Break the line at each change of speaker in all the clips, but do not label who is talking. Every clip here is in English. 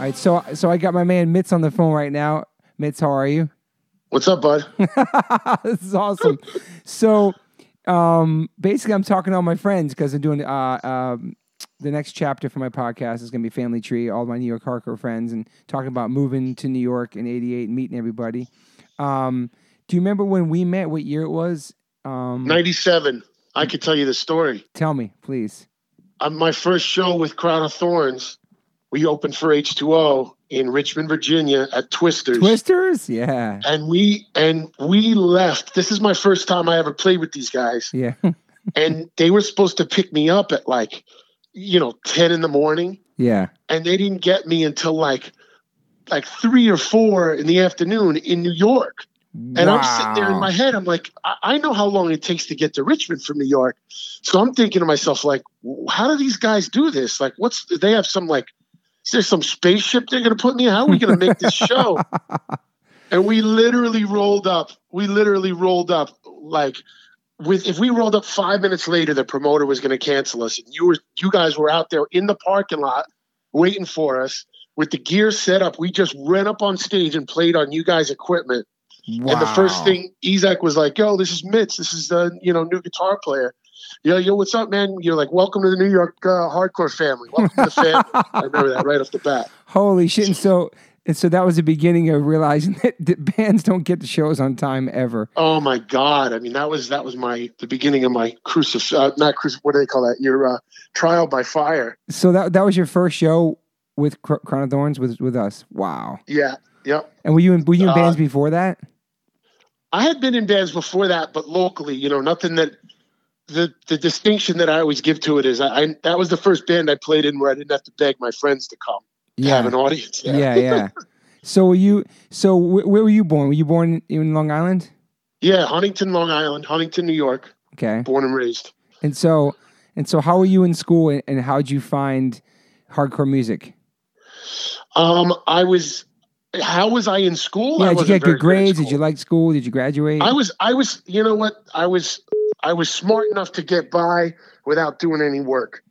All right, so so I got my man Mitz on the phone right now. Mitz, how are you?
What's up, bud?
this is awesome. so, um, basically, I'm talking to all my friends because I'm doing uh, um, the next chapter for my podcast is going to be Family Tree. All my New York hardcore friends and talking about moving to New York in '88 and meeting everybody. Um, do you remember when we met? What year it was? Um,
97. I could tell you the story.
Tell me, please.
On my first show with Crown of Thorns, we opened for H2O in Richmond, Virginia at Twisters.
Twisters, yeah.
And we and we left. This is my first time I ever played with these guys.
Yeah.
and they were supposed to pick me up at like, you know, 10 in the morning.
Yeah.
And they didn't get me until like like three or four in the afternoon in New York. And wow. I'm sitting there in my head, I'm like, I-, I know how long it takes to get to Richmond from New York. So I'm thinking to myself, like, how do these guys do this? Like, what's they have some like is there some spaceship they're going to put me in? How are we going to make this show? and we literally rolled up. We literally rolled up like with if we rolled up five minutes later, the promoter was going to cancel us. And you were you guys were out there in the parking lot waiting for us with the gear set up. We just ran up on stage and played on you guys' equipment. Wow. And the first thing Ezek was like, "Yo, this is Mitz. This is the you know new guitar player." Yo, yo, what's up, man? You're like, welcome to the New York uh, hardcore family. Welcome to the family. I remember that right off the bat.
Holy shit! And so, and so that was the beginning of realizing that, that bands don't get the shows on time ever.
Oh my god! I mean, that was that was my the beginning of my crucif uh, not crucif what do they call that? Your uh, trial by fire.
So that that was your first show with Crown of Thorns with with us. Wow.
Yeah. Yep.
And were you in were you in bands uh, before that?
I had been in bands before that, but locally, you know, nothing that the the distinction that I always give to it is I, I, that was the first band I played in where I didn't have to beg my friends to come yeah. have an audience.
There. Yeah, yeah. so were you? So wh- where were you born? Were you born in Long Island?
Yeah, Huntington, Long Island, Huntington, New York.
Okay,
born and raised.
And so and so, how were you in school, and, and how did you find hardcore music?
Um, I was how was I in school?
Yeah, did you get good grades? Did you like school? Did you graduate?
I was, I was, you know what? I was I was smart enough to get by without doing any work.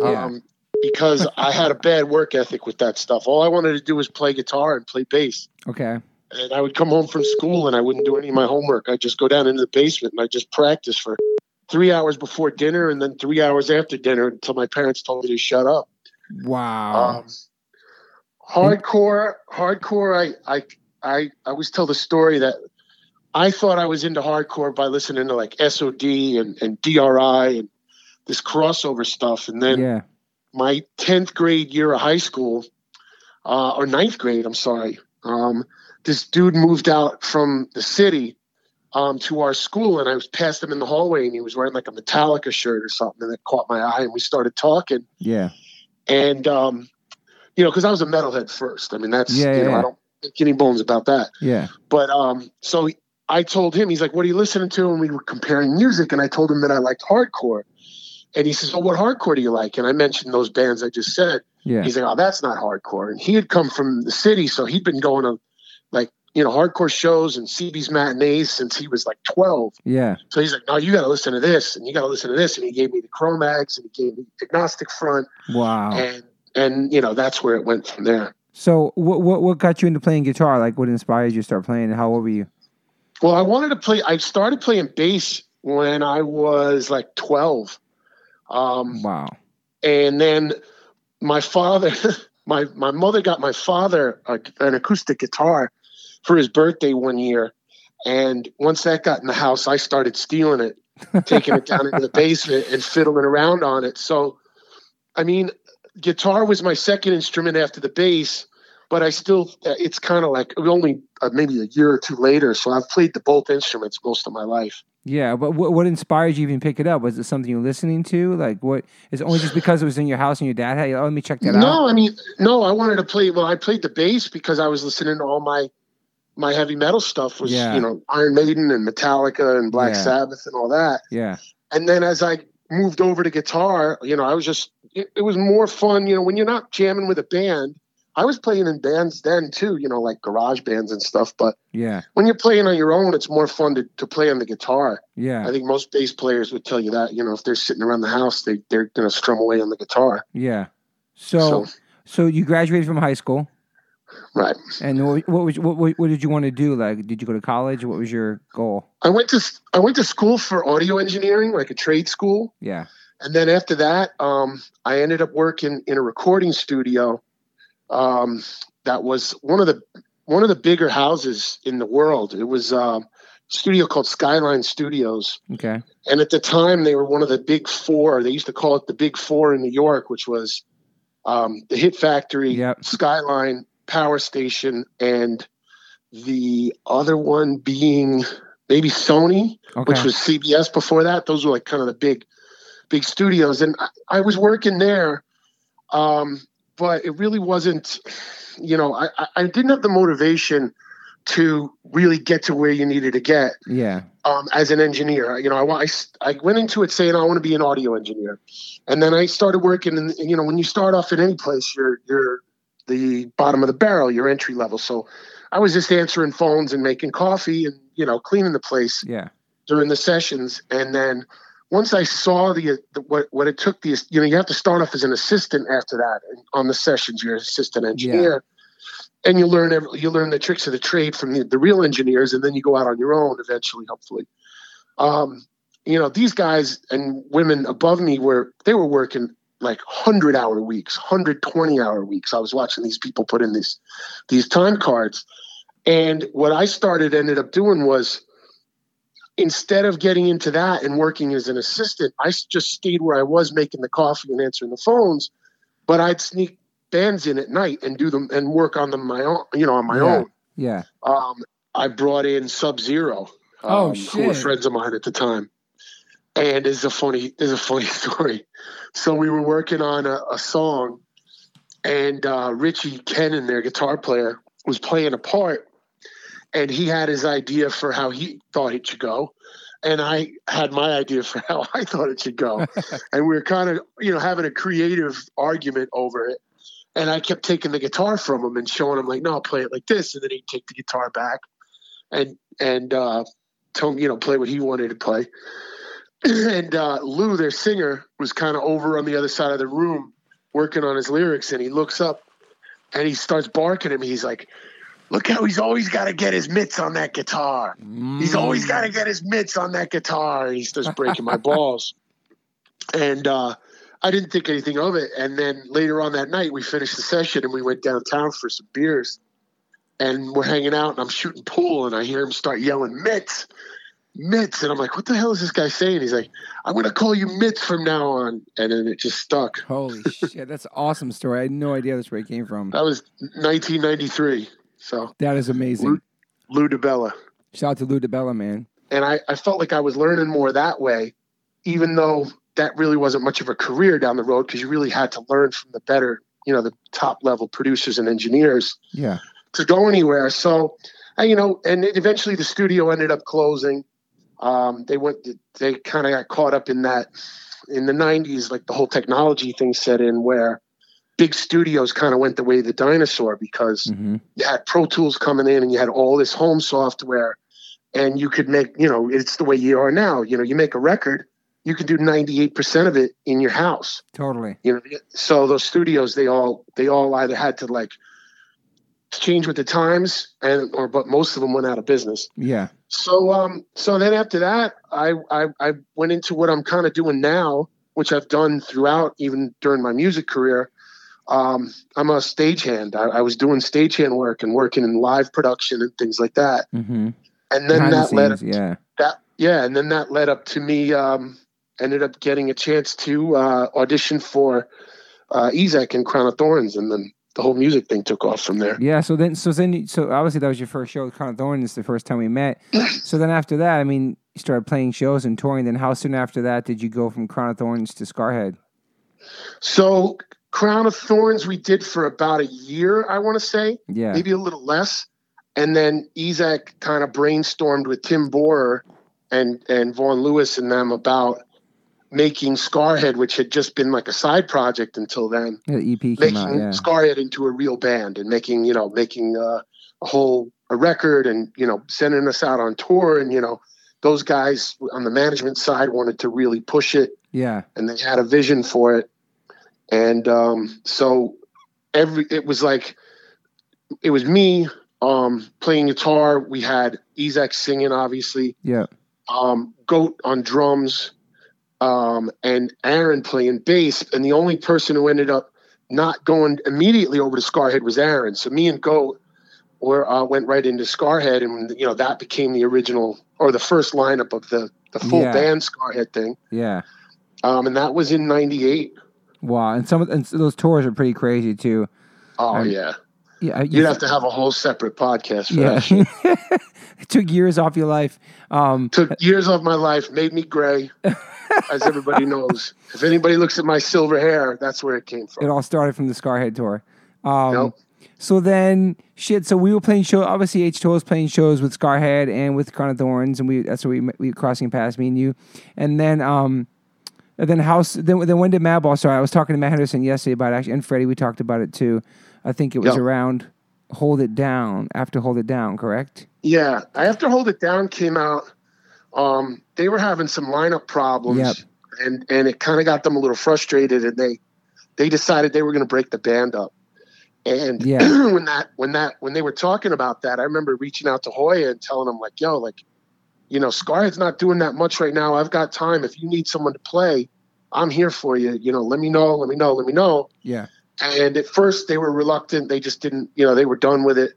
Yeah. Um, because I had a bad work ethic with that stuff. All I wanted to do was play guitar and play bass.
Okay.
And I would come home from school and I wouldn't do any of my homework. I'd just go down into the basement and I just practice for three hours before dinner and then three hours after dinner until my parents told me to shut up.
Wow. Um,
hardcore, hardcore. I, I, I, I always tell the story that I thought I was into hardcore by listening to like SOD and, and DRI and this crossover stuff. And then
yeah.
my 10th grade year of high school, uh, or ninth grade, I'm sorry, um, this dude moved out from the city um, to our school and I was past him in the hallway and he was wearing like a Metallica shirt or something and it caught my eye and we started talking.
Yeah.
And, um, you know, because I was a metalhead first. I mean, that's, yeah, you know, I don't make any bones about that.
Yeah.
But um, so I told him, he's like, what are you listening to? And we were comparing music, and I told him that I liked hardcore. And he says, "Oh, what hardcore do you like?" And I mentioned those bands I just said.
Yeah.
He's like, "Oh, that's not hardcore." And he had come from the city, so he'd been going to like you know hardcore shows and CB's matinees since he was like twelve.
Yeah.
So he's like, "No, you got to listen to this, and you got to listen to this." And he gave me the Cro-Mags, and he gave me Agnostic Front.
Wow.
And and you know that's where it went from there.
So what what what got you into playing guitar? Like, what inspired you to start playing? And how old were you?
Well, I wanted to play. I started playing bass when I was like twelve. Um,
wow.
And then my father, my my mother got my father a, an acoustic guitar for his birthday one year, and once that got in the house, I started stealing it, taking it down into the basement and fiddling around on it. So, I mean, guitar was my second instrument after the bass but I still, uh, it's kind of like only uh, maybe a year or two later. So I've played the both instruments most of my life.
Yeah, but what, what inspired you even pick it up? Was it something you were listening to? Like, what is it only just because it was in your house and your dad had? Oh, let me check that
no,
out.
No, I mean, no. I wanted to play. Well, I played the bass because I was listening to all my my heavy metal stuff. Was yeah. you know Iron Maiden and Metallica and Black yeah. Sabbath and all that.
Yeah.
And then as I moved over to guitar, you know, I was just it, it was more fun. You know, when you're not jamming with a band I was playing in bands then too, you know, like garage bands and stuff. But
yeah,
when you're playing on your own, it's more fun to, to play on the guitar.
Yeah,
I think most bass players would tell you that. You know, if they're sitting around the house, they they're gonna strum away on the guitar.
Yeah. So so, so you graduated from high school.
Right.
And what what, was, what what what did you want to do? Like, did you go to college? What was your goal?
I went to I went to school for audio engineering, like a trade school.
Yeah.
And then after that, um, I ended up working in a recording studio. Um, that was one of the one of the bigger houses in the world. It was um, a studio called Skyline Studios,
Okay.
and at the time they were one of the big four. They used to call it the Big Four in New York, which was um, the Hit Factory,
Yep.
Skyline, Power Station, and the other one being maybe Sony
Okay.
which was CBS before that. Those were like kind of the big, big studios, and I, I was working there, um, but it really wasn't. You know, I, I- didn't have the motivation to really get to where you needed to get
yeah.
um, as an engineer. You know, I, I I went into it saying I want to be an audio engineer, and then I started working. And you know, when you start off at any place, you're you're the bottom of the barrel, you're entry level. So I was just answering phones and making coffee and you know cleaning the place
Yeah.
during the sessions, and then once I saw the, the what what it took the you know you have to start off as an assistant after that on the sessions. You're an assistant engineer. And you learn every, you learn the tricks of the trade from the, the real engineers, and then you go out on your own eventually, hopefully. Um, you know, these guys and women above me were they were working like hundred hour weeks, 120 hour weeks. I was watching these people put in these these time cards, and what I started ended up doing was instead of getting into that and working as an assistant, I just stayed where I was making the coffee and answering the phones, but I'd sneak bands in at night and do them and work on them my own, you know, on my
Yeah.
own.
Yeah.
Um, I brought in Sub Zero, um,
Oh,
who were friends of mine at the time, and is a funny is a funny story. So we were working on a, a song, and uh, Richie Kennan, their guitar player, was playing a part, and he had his idea for how he thought it should go. And I had my idea for how I thought it should go. and we were kind of, you know, having a creative argument over it. And I kept taking the guitar from him and showing him like, no, I'll play it like this. And then he'd take the guitar back and and uh, tell him, you know, play what he wanted to play. and uh, Lou, their singer, was kind of over on the other side of the room working on his lyrics. And he looks up and he starts barking at me. He's like, look how he's always got to get his mitts on that guitar. He's always got to get his mitts on that guitar. And he starts breaking my balls. And uh, I didn't think anything of it. And then later on that night, we finished the session and we went downtown for some beers. And we're hanging out and I'm shooting pool and I hear him start yelling mitts, mitts. And I'm like, what the hell is this guy saying? He's like, I'm going to call you mitts from now on. And then it just stuck.
Holy shit, that's an awesome story. I had no idea that's where it came from.
That was 1993. So
That is amazing.
Lou, Lou DeBella.
Shout out to Lou DeBella, man.
and I, I felt like I was learning more that way, even though that really wasn't much of a career down the road because you really had to learn from the better, you know, the top level producers and engineers
Yeah.
to go anywhere. So, I, you know, and eventually the studio ended up closing. Um, they went, they kind of got caught up in that in the 90s, like the whole technology thing set in where big studios kind of went the way of the dinosaur because
hmm
you had Pro Tools coming in and you had all this home software and you could make, you know, it's the way you are now. You know, you make a record, you can do 98% of it in your house.
Totally.
You know, so those studios, they all, they all either had to like change with the times and, or, but most of them went out of business.
Yeah.
So, um, so then after that, I, I, I went into what I'm kind of doing now, which I've done throughout, even during my music career. Um, I'm a stagehand. I, I was doing stagehand work and working in live production and things like that.
hmm
And then
Behind the
that led up
yeah.
that, yeah, and then that led up to me. Um, ended up getting a chance to uh, audition for uh, Ezek and Crown of Thorns, and then the whole music thing took off from there.
Yeah, so then, so then, so obviously that was your first show with Crown of Thorns, the first time we met. so then after that, I mean, you started playing shows and touring. Then how soon after that did you go from Crown of Thorns to Scarhead?
So Crown of Thorns we did for about a year, I want to say.
Yeah,
maybe a little less. And then Ezek kind of brainstormed with Tim Borer and and Vaughn Lewis and them about making Scarhead, which had just been like a side project until then,
the EP
making
out. Yeah,
Scarhead into a real band and making you know making uh, a whole a record and you know sending us out on tour and you know those guys on the management side wanted to really push it
yeah,
and they had a vision for it. And um, so every it was like it was me um, playing guitar. We had Ezek singing, obviously.
Yeah.
Um, Goat on drums, um, and Aaron playing bass. And the only person who ended up not going immediately over to Scarhead was Aaron. So me and Goat were uh, went right into Scarhead, and you know that became the original or the first lineup of the the full
Yeah.
band Scarhead thing.
Yeah.
Um, and that was in '98.
Wow. And some of and those tours are pretty crazy too.
Oh
Um,
yeah,
Yeah.
you'd have to have a whole separate podcast for that.
Yeah. it took years off your life. Um,
Took years off my life, made me gray, as everybody knows. If anybody looks at my silver hair, that's where it came from.
it all started from the Scarhead tour. Um,
Nope.
So then, shit. So we were playing show. Obviously, H two was playing shows with Scarhead and with Crown of Thorns, and we that's where we we were crossing paths, me and you. And then, um, and then house. Then then when did Madball start? I was talking to Matt Henderson yesterday about it, actually, and Freddie. We talked about it too. I think it was
Yep.
around Hold It Down after Hold It Down, correct?
Yeah, after Hold It Down came out, um, they were having some lineup problems,
Yep.
and and it kind of got them a little frustrated, and they they decided they were going to break the band up. And
Yeah.
when that when that when they were talking about that, I remember reaching out to Hoya and telling him like, "Yo, like, you know, Scarhead's not doing that much right now. I've got time. If you need someone to play, I'm here for you. You know, let me know. Let me know. Let me know."
Yeah.
And at first they were reluctant. They just didn't, you know, they were done with it.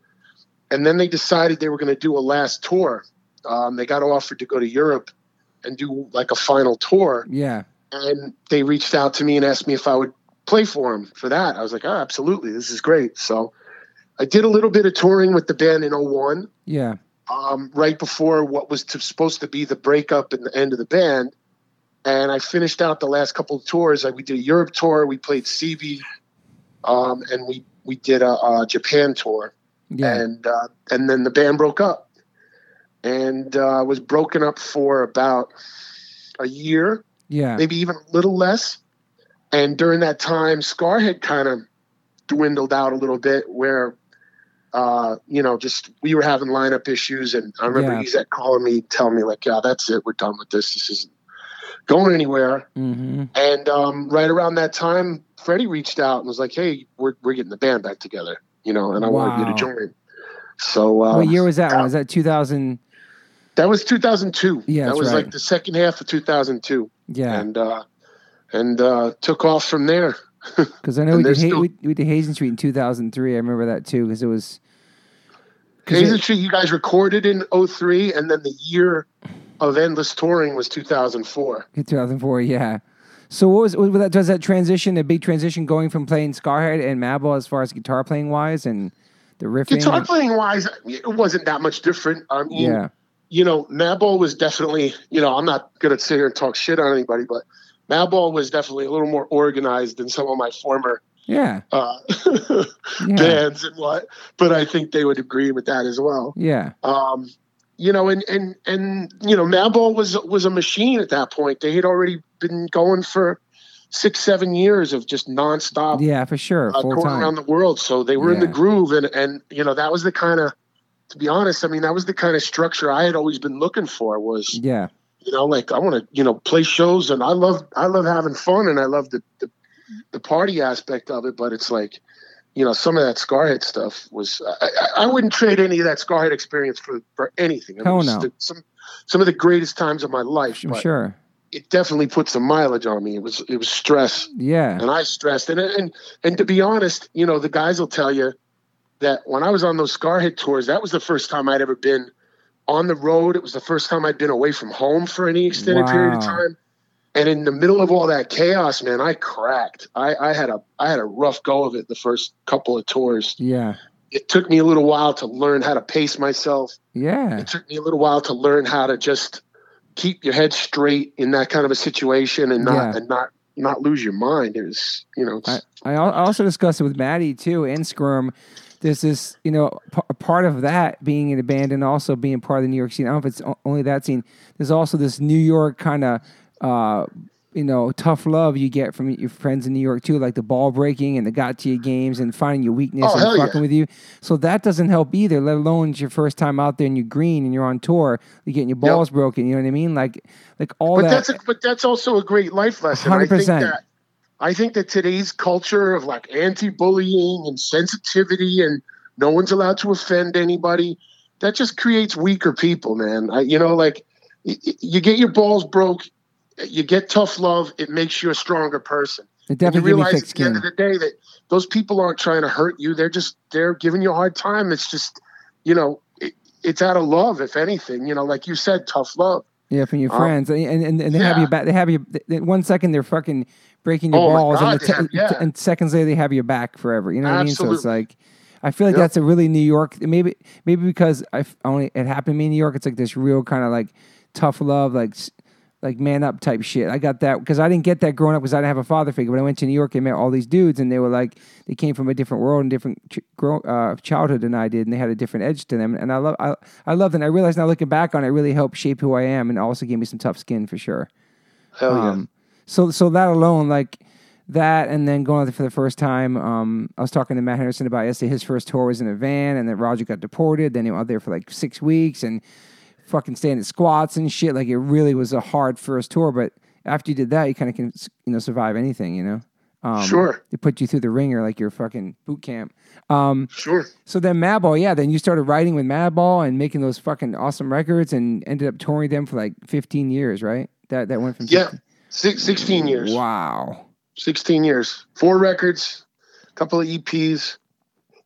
And then they decided they were going to do a last tour. Um, they got offered to go to Europe and do like a final tour.
Yeah.
And they reached out to me and asked me if I would play for them for that. I was like, oh, absolutely. This is great. So I did a little bit of touring with the band in 01,
Yeah.
um, right before what was to, supposed to be the breakup and the end of the band. And I finished out the last couple of tours. Like we did a Europe tour, we played CB, um, and we we did a, a Japan tour,
Yeah.
and uh, and then the band broke up, and uh, was broken up for about a year,
yeah.
maybe even a little less. And during that time, Scarhead kind of dwindled out a little bit, where uh, you know, just we were having lineup issues, and I remember
Yeah.
Ezek calling me, telling me like, "Yeah, that's it, we're done with this. This isn't going anywhere."
Mm-hmm.
And um, right around that time, Freddie reached out and was like, "Hey, we're we're getting the band back together, you know, and I wanted you to join." So uh,
what year was that one? Was that 2000?
that was 2002.
Yeah,
that was
right.
like the second half of 2002,
Yeah.
and uh, and uh, took off from there.
Because I know we did, ha-
still-
we, we did Hazen Street in 2003. I remember that too because it was.
Hazen Street, you guys recorded in 03, and then the year of endless touring was 2004.
2004, yeah. So what was, was that? Does that transition, a big transition, going from playing Scarhead and Madball as far as guitar playing wise and the riffing?
Guitar playing wise, it wasn't that much different. I mean,
yeah,
you know, Madball was definitely, you know, I'm not going to sit here and talk shit on anybody, but Madball was definitely a little more organized than some of my former
yeah,
uh,
yeah,
bands and what. But I think they would agree with that as well.
yeah,
Um, you know, and and and you know, Madball was was a machine at that point. They had already been going for six, seven years of just nonstop
yeah, for sure,
uh, touring
time.
around the world. So they were in the groove, and and you know that was the kind of, to be honest, I mean that was the kind of structure I had always been looking for. Was
yeah,
you know like I want to you know play shows, and I love I love having fun, and I love the the, the party aspect of it. But it's like. You know, some of that Scarhead stuff was. I, I- wouldn't trade any of that Scarhead experience for, for anything.
Hell no.
the- some some of the greatest times of my life.
I'm sure.
it definitely put some mileage on me. It was it was stress
Yeah,
and I stressed and and and to be honest, you know, the guys will tell you that when I was on those Scarhead tours, that was the first time I'd ever been on the road. It was the first time I'd been away from home for any extended period of time. And in the middle of all that chaos, man, I cracked. I, I had a I had a rough go of it the first couple of tours.
yeah,
It took me a little while to learn how to pace myself.
yeah,
It took me a little while to learn how to just keep your head straight in that kind of a situation and not
Yeah.
and not not lose your mind. It was, you know,
I I also discussed it with Maddie too and Skirm. There's this, you know, p- a part of that being in a band and also being part of the New York scene. I don't know if it's only that scene. There's also this New York kind of, uh, you know, tough love you get from your friends in New York too, like the ball breaking and the got to your games and finding your weakness
Oh,
and
hell yeah.
fucking with you. So that doesn't help either. Let alone it's your first time out there and you're green and you're on tour, you're getting your balls broken. You know what I mean? Like, like all
but
that.
that's a, but that's also a great life lesson. I think that I think that today's culture of like anti-bullying and sensitivity and No one's allowed to offend anybody. That just creates weaker people, man. I, you know, like you get your balls broke, you get tough love. It makes you a stronger person.
It
And you
definitely gives me
realize at the end of the day that those people aren't trying to hurt you. They're just they're giving you a hard time. It's just, you know, it, it's out of love, if anything. You know, like you said, tough love.
Yeah, from your
Um,
friends, and and, and they have you back. They have you. One second they're fucking breaking your
Oh
balls,
God,
and, the
they have- yeah.
and seconds later they have your back forever. You know what I mean? So it's like, I feel like
Yep.
that's a really New York. Maybe maybe because I only it happened to me in New York. It's like this real kind of like tough love, like like man up type shit. I got that because I didn't get that growing up because I didn't have a father figure. When I went to New York, I met all these dudes, and they were like they came from a different world and different ch- grow, uh, childhood than I did, and they had a different edge to them. And I love I I loved it. And I realized now looking back on it, it really helped shape who I am, and also gave me some tough skin for sure.
Hell yeah.
Um, so so that alone, like that, and then going out there for the first time. Um, I was talking to Matt Henderson about yesterday. His first tour was in a van, and then Roger got deported. Then he went out there for like six weeks and fucking standing squats and shit. Like it really was a hard first tour, but after you did that, you kind of can you know survive anything. You know. Um,
Sure.
They put you through the ringer like your fucking boot camp. Um,
Sure.
so then Madball, yeah, then you started writing with Madball and making those fucking awesome records and ended up touring them for like 15 years, right? That that went from
Yeah.
15
Six, 16 years.
Wow.
16 years. Four records, a couple of EPs,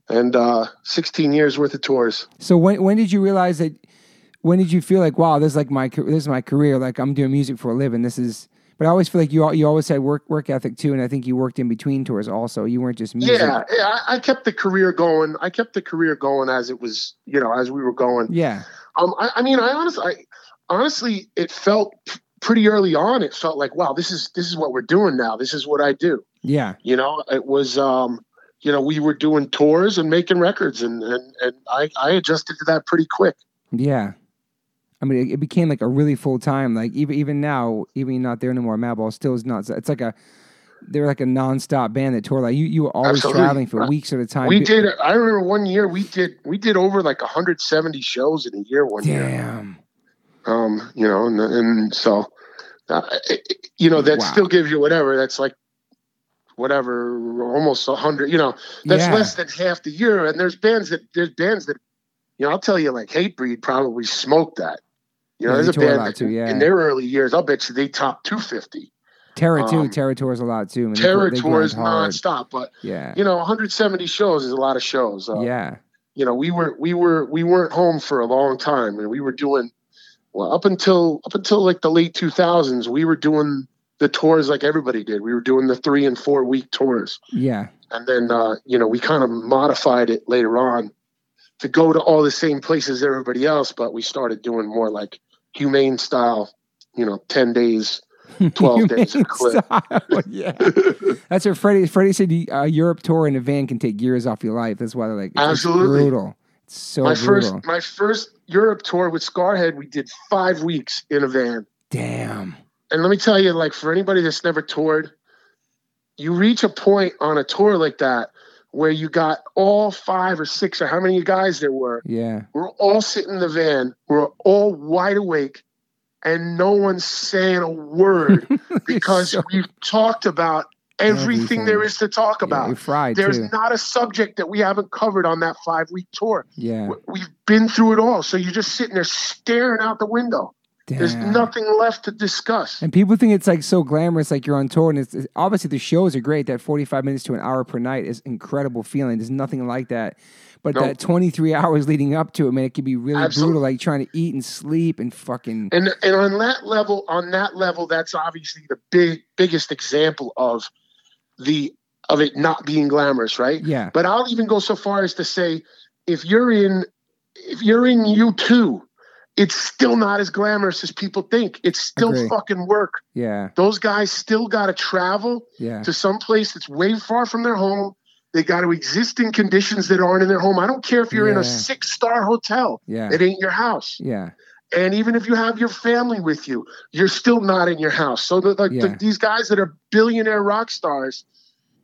and uh, 16 years worth of tours.
So when when did you realize that? When did you feel like, wow, this is like my this is my career? Like I'm doing music for a living. This is. But I always feel like you you always had work work ethic too, and I think you worked in between tours also. You weren't just music.
Yeah, yeah, I, I kept the career going. I kept the career going as it was, you know, as we were going.
Yeah.
Um, I, I mean, I honestly, I, honestly, it felt pretty early on. It felt like, wow, this is this is what we're doing now. This is what I do.
Yeah.
You know, it was, um, you know, we were doing tours and making records, and and and I I adjusted to that pretty quick.
Yeah. I mean, it, it became like a really full time. Like even even now, even you're not there anymore. Madball still is not. It's like a they're like a nonstop band that tour. Like you, you were always
Absolutely.
traveling for weeks at a time.
We did. I remember one year we did we did over like 170 shows in a year one year.
Damn.
Um, you know, and and so, uh, it- you know, that
Wow.
still gives you whatever. That's like whatever, almost a hundred. You know, that's
Yeah.
less than half the year. And there's bands that there's bands that, you know, I'll tell you, like Hatebreed probably smoked that. You know,
Yeah,
there's a
a
band that
too, yeah.
in their early years, I'll bet you they topped 250.
Terror too.
Um,
Terror tours a lot too. I mean, they
Terror
gr- they
tours nonstop, but
Yeah.
you know, 170 shows is a lot of shows. Uh,
yeah.
you know, we were we were we weren't home for a long time, and we were doing well up until up until like the late 2000s. We were doing the tours like everybody did. We were doing the three and four week tours,
Yeah.
and then uh, you know we kind of modified it later on to go to all the same places as everybody else, but we started doing more like humane style. You know, 10 days, 12 days
yeah. That's what Freddie. Freddie said. Uh, Europe tour in a van can take years off your life. That's why they're like,
Absolutely.
brutal. It's so
my
brutal.
first my first Europe tour with Scarhead, we did five weeks in a van.
Damn.
and let me tell you, like for anybody that's never toured, you reach a point on a tour like that where you got all five or six or how many guys there were.
Yeah.
We're all sitting in the van. We're all wide awake, and no one's saying a word because
So-
we've talked about everything,
Everything.
there is to talk about.
we fried
There's
too.
not a subject that we haven't covered on that five week tour.
yeah.
We've been through it all. So you're just sitting there staring out the window. There's nothing left to discuss.
And people think it's like so glamorous, like you're on tour, and it's, it's- obviously the shows are great. That 45 minutes to an hour per night is incredible feeling. There's nothing like that. But
Nope.
that 23 hours leading up to it, man, it can be really
Absolutely.
brutal. Like trying to eat and sleep and fucking
and and on that level on that level that's obviously the big biggest example of the of it not being glamorous right
yeah,
but i'll even go so far as to say if you're in if you're in u2 it's still not as glamorous as people think it's still
Agree.
fucking work
yeah,
those guys still got to travel
yeah,
to some place that's way far from their home they got to exist in conditions that aren't in their home i don't care if you're in a six star hotel
yeah,
it ain't your house
yeah,
and even if you have your family with you, you're still not in your house. So the, like
Yeah.
the, these guys that are billionaire rock stars,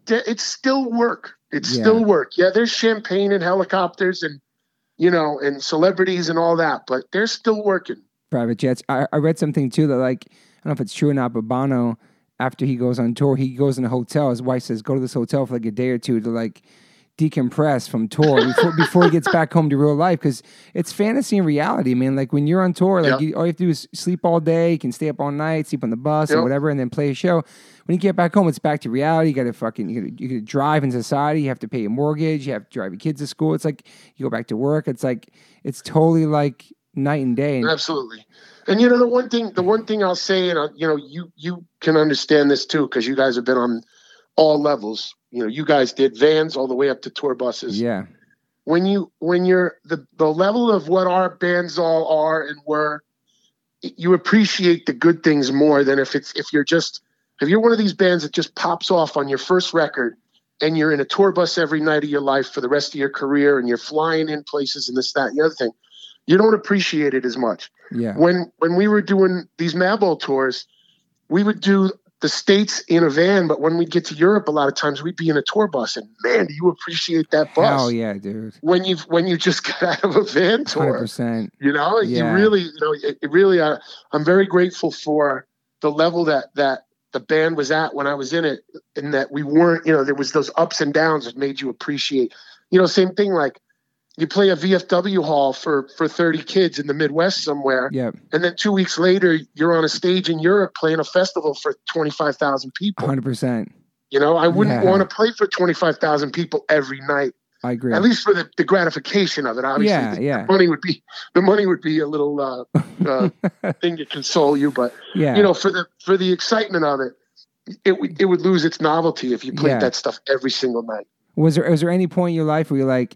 it's still work. It's
Yeah.
still work. Yeah, there's champagne and helicopters and you know and celebrities and all that, but they're still working.
private jets. I, I read something too that like I don't know if it's true or not, but Bono, after he goes on tour, he goes in a hotel. His wife says, "Go to this hotel for like a day or two to like decompress from tour before before he gets back home to real life because it's fantasy and reality, man. Like when you're on tour, like
Yep.
you, all you have to do is sleep all day, you can stay up all night, sleep on the bus
Yep.
whatever, and then play a show. When you get back home, it's back to reality. You got to fucking you got to you got to drive in society. You have to pay your mortgage. You have to drive your kids to school. It's like you go back to work. It's like it's totally like night and day.
Absolutely. And you know the one thing, the one thing I'll say, and uh, you know, you you can understand this too because you guys have been on all levels. You know, you guys did vans all the way up to tour buses.
yeah,
When you when you're the the level of what our bands all are and were, you appreciate the good things more than if it's if you're just if you're one of these bands that just pops off on your first record and you're in a tour bus every night of your life for the rest of your career and you're flying in places and this that and the other thing you don't appreciate it as much
yeah,
when when we were doing these Madball tours, we would do the states in a van, but when we'd get to Europe, a lot of times we'd be in a tour bus, and man, do you appreciate that bus
Oh yeah, dude,
when you when you just got out of a van tour.
percent.
You know,
Yeah.
you really, you know, it, it really. Uh, I'm very grateful for the level that that the band was at when I was in it, and that we weren't. You know, there was those ups and downs that made you appreciate. You know, same thing like. You play a VFW hall for for 30 kids in the Midwest somewhere,
Yep,
and then two weeks later, you're on a stage in Europe playing a festival for 25,000 people.
hundred percent.
You know, I wouldn't
Yeah.
want to play for 25,000 people every night,
I agree.
at least for the, the gratification of it. Obviously,
Yeah,
the,
yeah.
the money would be the money would be a little uh, uh, thing to console you, but
yeah,
you know, for the for the excitement of it, it would it would lose its novelty if you played
Yeah.
that stuff every single night.
Was there was there any point in your life where you're like,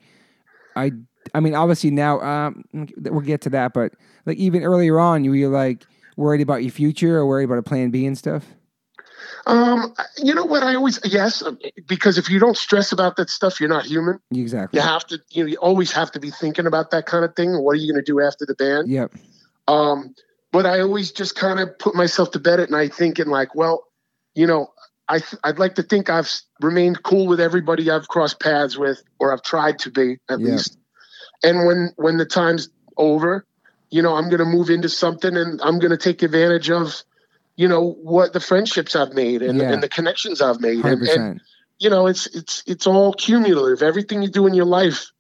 I I mean, obviously now um, we'll get to that, but like even earlier on, you were like worried about your future or worried about a plan B and stuff.
Um, you know what? I always yes, because if you don't stress about that stuff, you're not human.
Exactly.
you have to you know you always have to be thinking about that kind of thing what are you going to do after the band
Yep.
um but i always just kind of put myself to bed at night thinking like well you know I th- i'd like to think i've remained cool with everybody i've crossed paths with or i've tried to be at
Yeah.
least. And when when the time's over you know i'm going to move into something and i'm going to take advantage of you know what the friendships i've made and,
Yeah.
and the connections i've made. And, and you know it's it's it's all cumulative. Everything you do in your life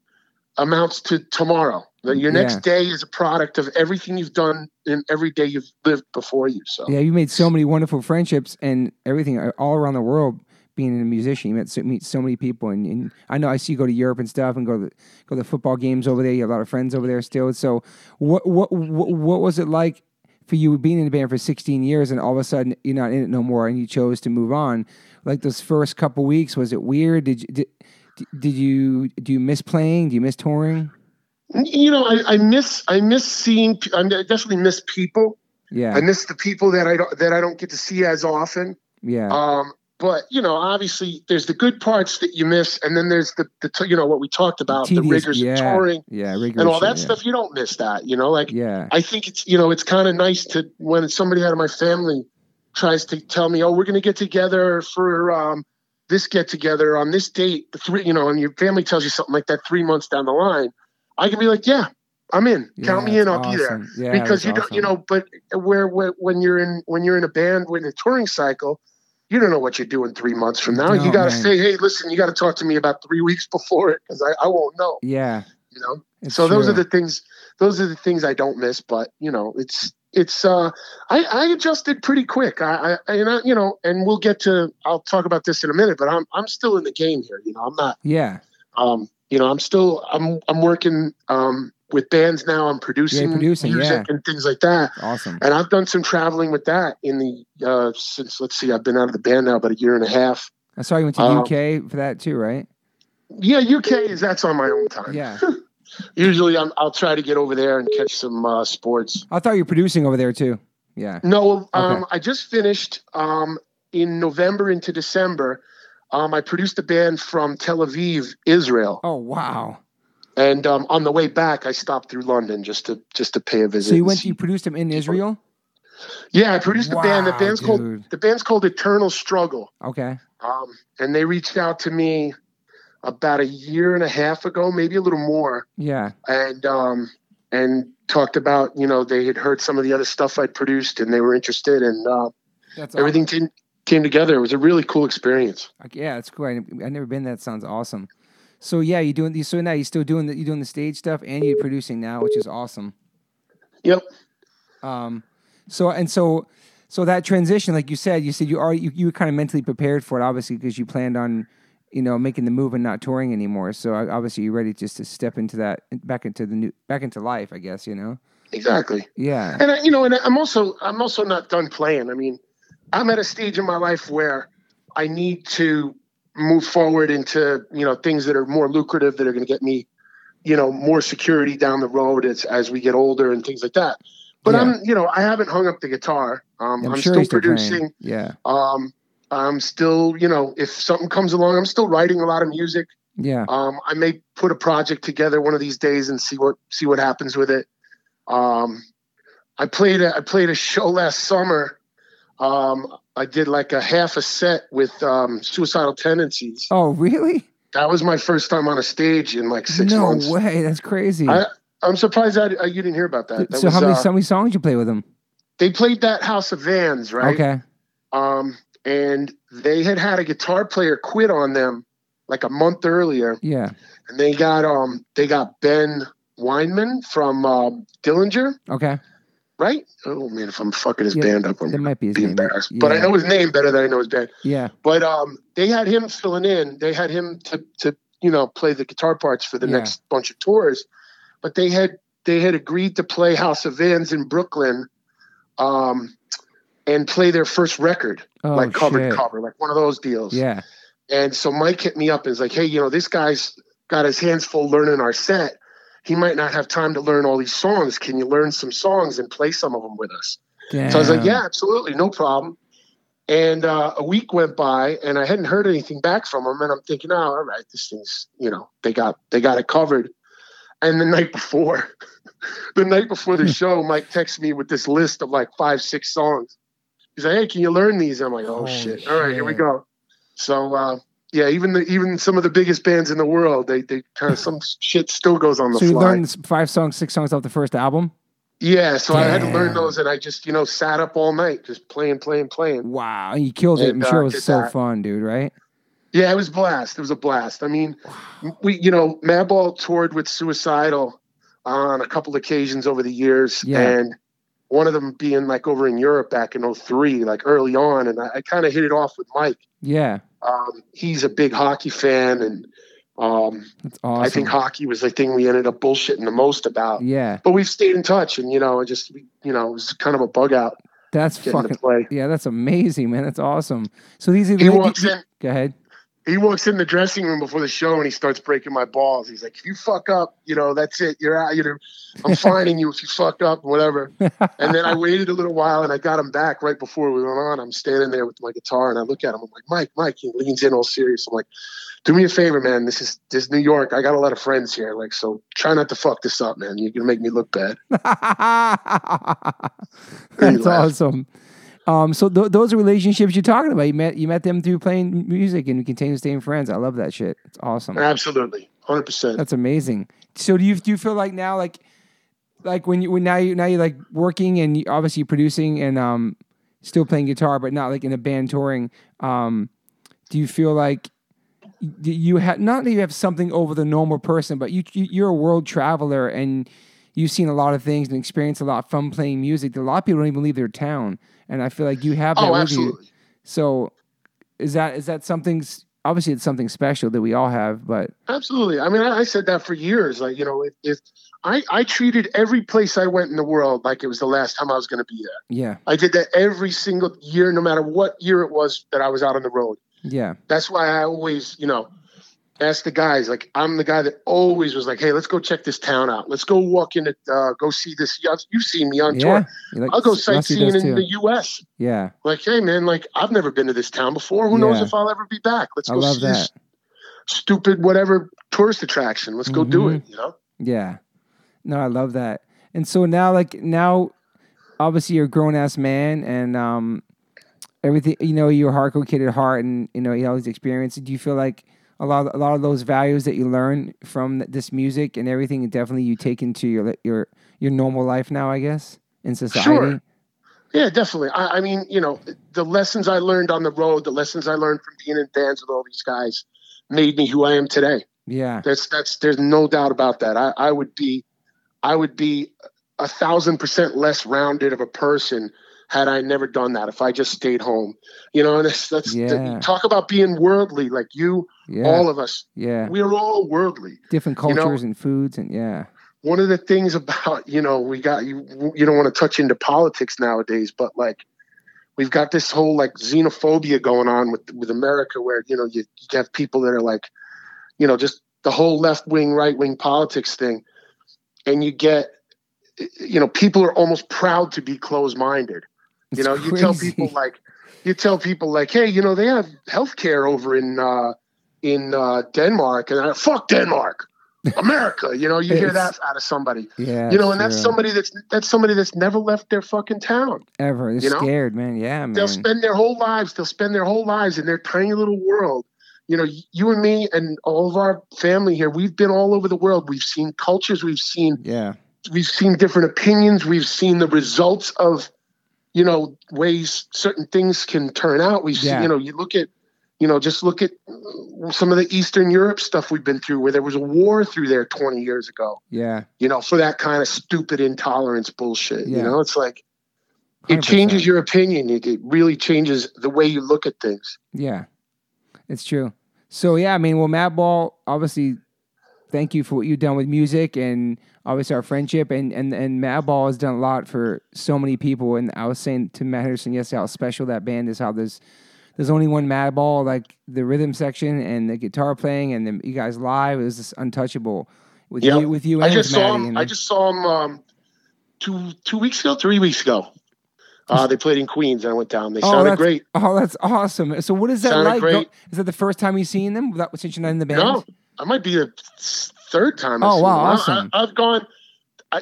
amounts to tomorrow that your
Yeah.
next day is a product of everything you've done in every day you've lived before you so
Yeah, you made so many wonderful friendships and everything uh, all around the world. Being a musician, you met so, meet so many people, and, and I know I see you go to Europe and stuff, and go to the, go to the football games over there. You have a lot of friends over there still. So, what what what, what was it like for you being in the band for 16 years, and all of a sudden you're not in it no more, and you chose to move on? Like those first couple weeks, was it weird? Did you did, did you do you miss playing? Do you miss touring?
You know I, I miss i miss seeing i definitely miss people.
Yeah,
i miss the people that i don't that i don't get to see as often.
Yeah,
um but you know obviously there's the good parts that you miss and then there's the, the you know what we talked about the
Tedious-
rigors
yeah,
of touring
yeah,
and all that
shit,
stuff you don't miss that you know like
Yeah,
I think it's you know it's kind of nice to when somebody out of my family tries to tell me, oh, we're going to get together for um, this get together on this date, the three, you know, and your family tells you something like that three months down the line. I can be like, yeah, I'm in.
yeah.
Count me in. I'll be there.
Yeah,
because you don't, you know. But where, where when you're in when you're in a band with a touring cycle. You don't know what you're doing three months from now.
No,
you got to say, "Hey, listen, you got to talk to me about three weeks before it because I, I won't know."
Yeah,
You know,
it's
so those are the things those are the things i don't miss but you know it's it's uh i i adjusted pretty quick i i and I, you know and we'll get to i'll talk about this in a minute but i'm i'm still in the game here you know i'm not
yeah.
um you know i'm still i'm i'm working um with bands now i'm producing,
producing,
music and things like that
Awesome.
and i've done some traveling with that in the uh since let's see i've been out of the band now about a year and a half
I saw you went to
Um,
UK for that too, right?
yeah uk is that's on my own time
Yeah.
usually I'm, i'll try to get over there and catch some uh sports
I thought you were producing over there too. Yeah.
No, um,
Okay.
I just finished um, in November into December. Um, I produced a band from Tel Aviv, Israel,
Oh wow.
and um, on the way back, I stopped through London just to just to pay a visit.
So you went you produced them in Israel?
yeah, I produced the band. The band's
dude.
called the band's called Eternal Struggle,
Okay.
um, and they reached out to me about a year and a half ago, maybe a little more,
Yeah.
and um, and talked about you know they had heard some of the other stuff I'd produced, and they were interested, and uh,
That's
everything came came together. It was a really cool experience.
Yeah, it's cool. I, have never been. That sounds awesome. So yeah, you're doing so now. You're still doing the you're doing the stage stuff and you're producing now, which is awesome.
Yep.
Um, so and so so that transition, like you said, you said you are you, you were kind of mentally prepared for it, obviously, because you planned on you know making the move and not touring anymore. So obviously you're ready just to step into that back into the new back into life, I guess. You know.
Exactly.
Yeah.
And I, you know, and I'm also I'm also not done playing. I mean, I'm at a stage in my life where I need to move forward into you know things that are more lucrative that are going to get me you know more security down the road as as we get older and things like that but
Yeah.
i'm you know i haven't hung up the guitar um,
I'm,
i'm,
sure
still producing
Yeah.
um i'm still you know if something comes along i'm still writing a lot of music
Yeah.
um i may put a project together one of these days and see what see what happens with it um i played a i played a show last summer um i did like a half a set with um suicidal tendencies
Oh, really?
that was my first time on a stage in like six
no
months.
No way. That's crazy.
I, I'm surprised that uh, you didn't hear about that. that
so
was,
how many
uh,
how many songs you play with them?
they played that House of Vans, right?
Okay.
Um, and they had had a guitar player quit on them like a month earlier,
Yeah.
and they got um they got Ben Weinman from um, Dillinger,
Okay.
Right? Oh man, if I'm fucking his
Yeah,
band up, I'm
That might be his
be
name.
embarrassed. But I know his name better than I know his band.
Yeah.
But um, they had him filling in. They had him to to you know play the guitar parts for the
Yeah.
next bunch of tours. But they had they had agreed to play House of Vans in Brooklyn, um, and play their first record,
Oh
like cover
shit.
to cover, like one of those deals.
Yeah.
And so Mike hit me up and was like, "Hey, you know, this guy's got his hands full learning our set. He might not have time to learn all these songs. Can you learn some songs and play some of them with us?"
Damn.
So I was like, yeah, absolutely, no problem. And uh, a week went by, and I hadn't heard anything back from him. And I'm thinking, oh, all right, this thing's, you know, they got they got it covered. And the night before, the night before the show, Mike texts me with this list of like five, six songs. He's like, hey, can you learn these? I'm like, oh
Holy
shit! All right, here we go. So uh, yeah, even the even some of the biggest bands in the world, they they kind of some shit still goes on the
So you
fly.
learned five songs, six songs off the first album.
yeah, so I had to learn those, and I just you know sat up all night just playing, playing, playing.
Wow, you killed it. I'm sure
uh,
it was so
that.
fun, dude. Right?
Yeah, it was a blast. It was a blast. I mean, we, you know, Madball toured with Suicidal on a couple occasions over the years,
Yeah.
and one of them being like over in Europe back in 03, like early on, and I, I kind of hit it off with Mike.
Yeah,
Um, he's a big hockey fan, and um,
awesome.
I think hockey was the thing we ended up bullshitting the most about.
Yeah,
But we've stayed in touch, and you know, it just you know, it was kind of a bug out
that's fucking.
to play.
Yeah, that's amazing, man. That's awesome. So these are
He walks in.
Go ahead.
He walks in the dressing room before the show and he starts breaking my balls. He's like, if you fuck up, you know, that's it. You're out. You know, I'm fining you if you fuck up, whatever. And then I waited a little while and I got him back right before we went on. I'm standing there with my guitar and I look at him. I'm like, Mike, Mike. He leans in all serious. I'm like, do me a favor, man. This is this is New York. I got a lot of friends here. Like, so try not to fuck this up, man. You're gonna make me look bad.
That's awesome. Um, so th- those are relationships you're talking about. You met you met them through playing music and you continue staying friends. I love that shit. It's awesome.
Absolutely, hundred percent.
That's amazing. So do you do you feel like now like like when you when now you now you're like working and you, obviously producing and um still playing guitar but not like in a band touring um do you feel like you have not that you have something over the normal person but you, you you're a world traveler and you've seen a lot of things and experienced a lot from playing music that a lot of people don't even leave their town and I feel like you have that
Oh,
with
absolutely.
you so is that is that something obviously it's something special that we all have but
Absolutely. I mean, I, I said that for years. Like, you know, if, if I, I treated every place I went in the world like it was the last time I was going to be there.
yeah
I did that every single year, no matter what year it was that I was out on the road.
yeah
That's why I always, you know, ask the guys. Like, I'm the guy that always was like, "Hey, let's go check this town out. Let's go walk in it. Uh, go see this. You've seen me on
yeah
tour.
Like-
I'll go sightseeing in
too.
the U.S.
Yeah,
Like, hey, man, like I've never been to this town before. Who knows if I'll ever be back? Let's
I
go
love
see
that.
this stupid whatever tourist attraction. Let's go do
Mhm.
it. You know.
Yeah. No, I love that. And so now, like now, obviously you're a grown ass man, and um, everything. You know, you're a hardcore kid at heart, and you know you have all these experiences. Do you feel like a lot, of, a lot of those values that you learn from this music and everything, definitely you take into your your your normal life now? I guess in society.
Sure. Yeah, definitely. I, I mean, you know, the lessons I learned on the road, the lessons I learned from being in bands with all these guys, made me who I am today.
Yeah.
That's that's there's no doubt about that. I, I would be I would be a thousand percent less rounded of a person had I never done that. If I just stayed home, you know, and that's that's
Yeah.
talk about being worldly. Like you,
Yeah.
all of us,
yeah.
we're all worldly.
Different
you know-
cultures and foods and yeah.
One of the things about you know we got you you don't want to touch into politics nowadays, but like we've got this whole like xenophobia going on with with America, where you know you, you have people that are like, you know, just the whole left wing, right wing politics thing, and you get, you know, people are almost proud to be closed minded. You know, you tell people like, you tell people like, hey, you know, they have health care over in uh, in uh, Denmark, and I, fuck Denmark, America. You know, you hear that out of somebody.
Yeah.
you know, and that's
true.
somebody that's that's somebody that's never left their fucking town.
ever. They're
you know?
scared, man. Yeah, man.
They'll spend their whole lives. They'll spend their whole lives in their tiny little world. You know, you and me and all of our family here. We've been all over the world. We've seen cultures. We've seen
yeah.
we've seen different opinions. We've seen the results of, you know, ways certain things can turn out. We've
Yeah.
seen, you know, you look at, you know, just look at some of the Eastern Europe stuff we've been through, where there was a war through there 20 years ago.
Yeah.
You know, for that kind of stupid intolerance bullshit.
Yeah.
You know, it's like it
100%.
changes your opinion. It, it really changes the way you look at things.
Yeah, it's true. So yeah, I mean, well, Madball, obviously, thank you for what you've done with music and obviously our friendship, and and and Madball has done a lot for so many people. And I was saying to Matt Henderson yesterday how special that band is. How there's there's only one Madball, like the rhythm section and the guitar playing, and then you guys live. It was just untouchable with
Yep.
you with you.
I
and
just saw
Matty,
him.
and-
I just saw him um, two two weeks ago, three weeks ago. Uh, they played in Queens. and I went down. They
Oh,
sounded great.
Oh, that's awesome. So what is that
Sounded
like?
great.
Is that the first time you've seen them? That since you're not in the band?
No, I might be the third time. I've
Oh,
seen
wow. Awesome.
I, have gone.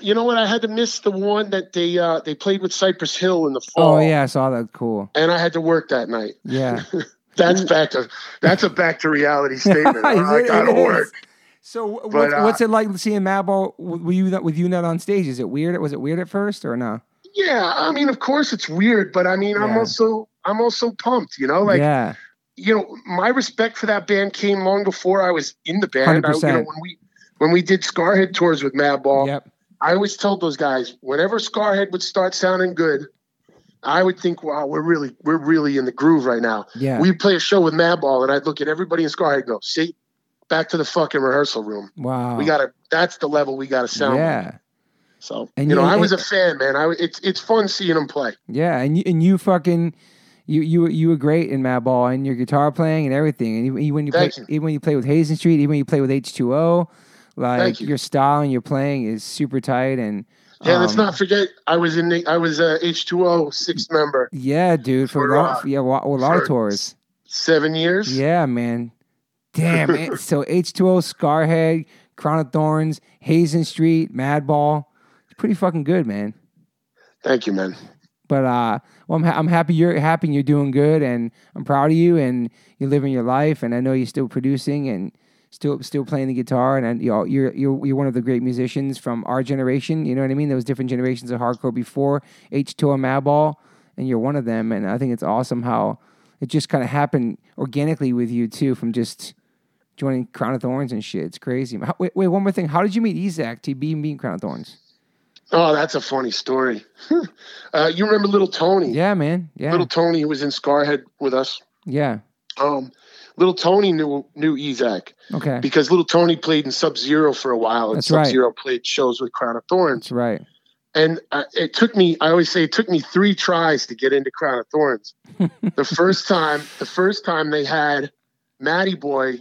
You know what? I had to miss the one that they uh, they played with Cypress Hill in the fall.
Oh yeah, I saw that. Cool.
and I had to work that night.
Yeah.
That's back to that's a back to reality statement. I gotta work.
So
But,
what's,
uh,
what's it like seeing Madball with you not with you not on stage? Is it weird? Was it weird at first or no?
Yeah, I mean, of course it's weird, but I mean, I'm also I'm also pumped. You know, like
yeah,
you know, my respect for that band came long before I was in the band. I, you know,
100%.
when we when we did Scarhead tours with Madball,
yep,
I always told those guys whenever Scarhead would start sounding good, I would think, wow, we're really we're really in the groove right now.
yeah,
We'd play a show with Madball, and I'd look at everybody in Scarhead and go, see, back to the fucking rehearsal room.
wow,
We gotta that's the level we gotta sound. like.
yeah,
So
And
you know, I was a fan, man. I it's it's fun seeing them play.
yeah, and you and you fucking. You, you you were great in Madball and your guitar playing and everything and even, when you play
you.
even when you play with Hazen Street even when you play with H two O, like
you.
your style and your playing is super tight and
Yeah, let's
um,
not forget I was in the I was a H two O sixth member
yeah dude for,
For,
a lot,
uh,
yeah a lot, a lot of tours
seven years.
Yeah, man. Damn. man. so H2O, Scarhead, Crown of Thorns, Hazen Street, Madball. It's pretty fucking good, man.
Thank you, man.
But uh, well, I'm, ha- I'm happy you're happy you're doing good, and I'm proud of you, and you're living your life, and I know you're still producing and still still playing the guitar, and, and you know, you're you're you're one of the great musicians from our generation. You know what I mean? There was different generations of hardcore before H2O and Madball, and you're one of them, and I think it's awesome how it just kind of happened organically with you too, from just joining Crown of Thorns and shit. It's crazy. How, wait, wait, one more thing. How did you meet Ezek to be being Crown of Thorns?
Oh, that's a funny story. uh, you remember Little Tony?
Yeah, man. Yeah,
Little Tony was in Scarhead with us.
yeah.
Um, Little Tony knew knew Ezek
Okay,
because Little Tony played in Sub Zero for a while, and
right.
Sub Zero played shows with Crown of Thorns.
that's right.
And uh, it took me, I always say, it took me three tries to get into Crown of Thorns. the first time, the first time they had Matty Boy